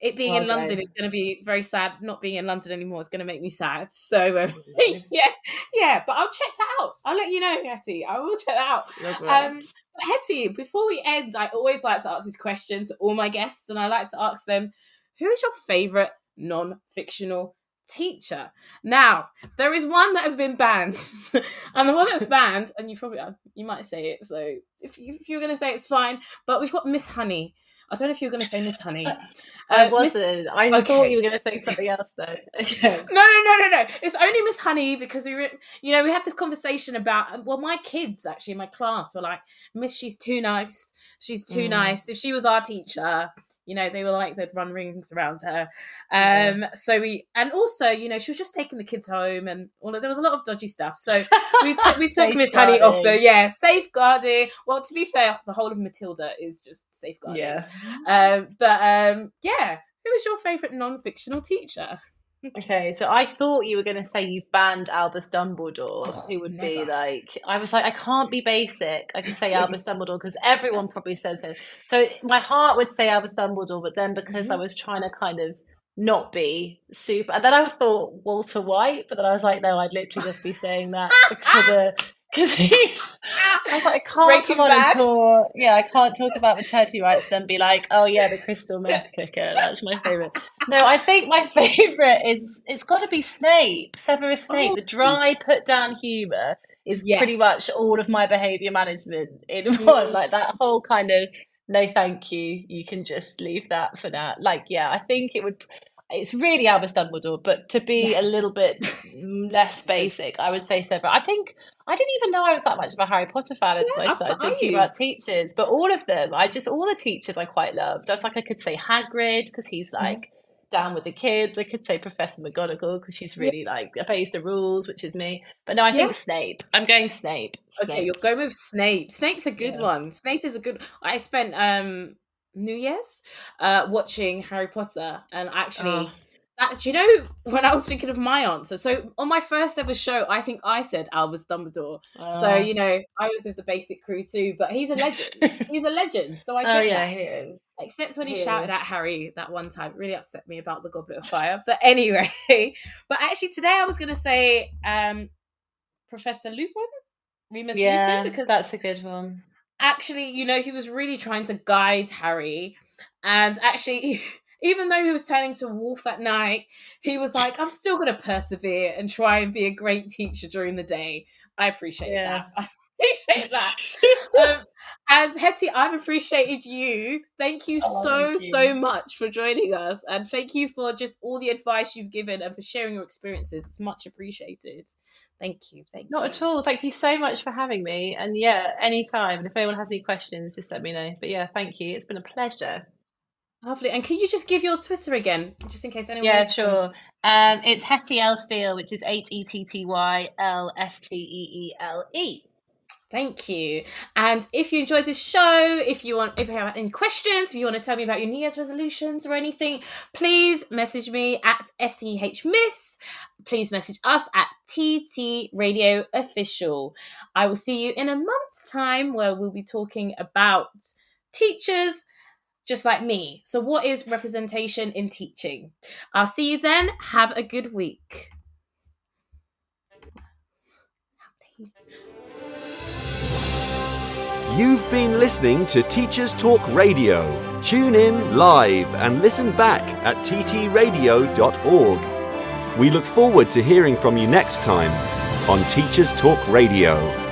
it being well, in London is going to be very sad. Not being in London anymore is going to make me sad. So um, yeah, yeah. But I'll check that out. I'll let you know, Hetty. I will check that out. Um, Hetty, before we end, I always like to ask this question to all my guests, and I like to ask them, "Who is your favorite non-fictional teacher. Now, there is one that has been banned, and the one that's banned, and you probably uh, you might say it. So if you, if you're going to say it, it's fine. But we've got Miss Honey. I don't know if you're going to say Miss Honey.
I uh, wasn't. Miss... I okay. thought you were going to say something else, though. Okay.
No, no, no, no, no. It's only Miss Honey because we, were, you know, we had this conversation about. Well, my kids actually in my class were like, Miss, she's too nice. She's too mm. nice. If she was our teacher, you know they were like they'd run rings around her. Um yeah. so we and also you know she was just taking the kids home and all of, there was a lot of dodgy stuff. So we took we took miss honey off the yeah safeguarding. Well to be fair the whole of matilda is just safeguarding.
Yeah.
Um but um yeah who was your favorite non-fictional teacher
Okay, so I thought you were going to say you've banned Albus Dumbledore, oh, who would never. be like, I was like, I can't be basic. I can say Albus Dumbledore because everyone probably says it. So my heart would say Albus Dumbledore, but then because mm-hmm. I was trying to kind of not be super, and then I thought Walter White, but then I was like, no, I'd literally just be saying that because of the because he, I was like, I can't Breaking come on bad. and talk. Yeah, I can't talk about maternity rights, then be like, oh yeah, the crystal meth cooker. That's my favorite. No, I think my favorite is it's got to be Snape, Severus Snape. Oh. The dry, put down humor is yes. pretty much all of my behavior management in one. Mm. Like that whole kind of no, thank you. You can just leave that for that. Like, yeah, I think it would it's really Albus Dumbledore, but to be yeah. a little bit less basic, I would say Severus. I think I didn't even know I was that much of a Harry Potter fan until yeah, I started thinking about teachers. But all of them, I just all the teachers I quite loved. I was like, I could say Hagrid because he's mm-hmm. like. Mm. Down with the kids. I could say Professor McGonagall because she's really yeah. like obeys the rules, which is me. But no, I think Snape. I'm going Snape.
Snape. Okay, you're going with Snape. Snape's a good one. Snape is a good. I spent um New Year's, uh, watching Harry Potter, and actually. Oh. That, do you know when I was thinking of my answer? So on my first ever show, I think I said Albus Dumbledore. Oh. So you know, I was with the basic crew too. But he's a legend. he's a legend. So I
get oh yeah, that. he is.
Except when he, he shouted is. at Harry that one time, it really upset me about the Goblet of Fire. But anyway, but actually today I was going to say um, Professor Lupin,
Remus yeah, Lupin, because
that's
a good one
actually, you know, he was really trying to guide Harry. And actually, even though he was turning to wolf at night, he was like, I'm still going to persevere and try and be a great teacher during the day. I appreciate yeah. that. I appreciate that. um, and Hetty, I've appreciated you. Thank you oh, so, thank you. so much for joining us. And thank you for just all the advice you've given and for sharing your experiences. It's much appreciated. Thank you. Thank
Not
you.
at all. Thank you so much for having me. And yeah, anytime. And if anyone has any questions, just let me know. But yeah, thank you. It's been a pleasure.
Lovely. And can you just give your Twitter again, just in case anyone?
Yeah, sure. Um, it's Hetty L Steele, which is H E T T Y L S T E E L E.
Thank you. And if you enjoyed this show, if you want, if you have any questions, if you want to tell me about your New Year's resolutions or anything, please message me at SEH Miss. Please message us at TT Radio Official. I will see you in a month's time where we'll be talking about teachers just like me. So, what is representation in teaching? I'll see you then. Have a good week.
You've been listening to Teachers Talk Radio. Tune in live and listen back at ttradio.org. We look forward to hearing from you next time on Teachers Talk Radio.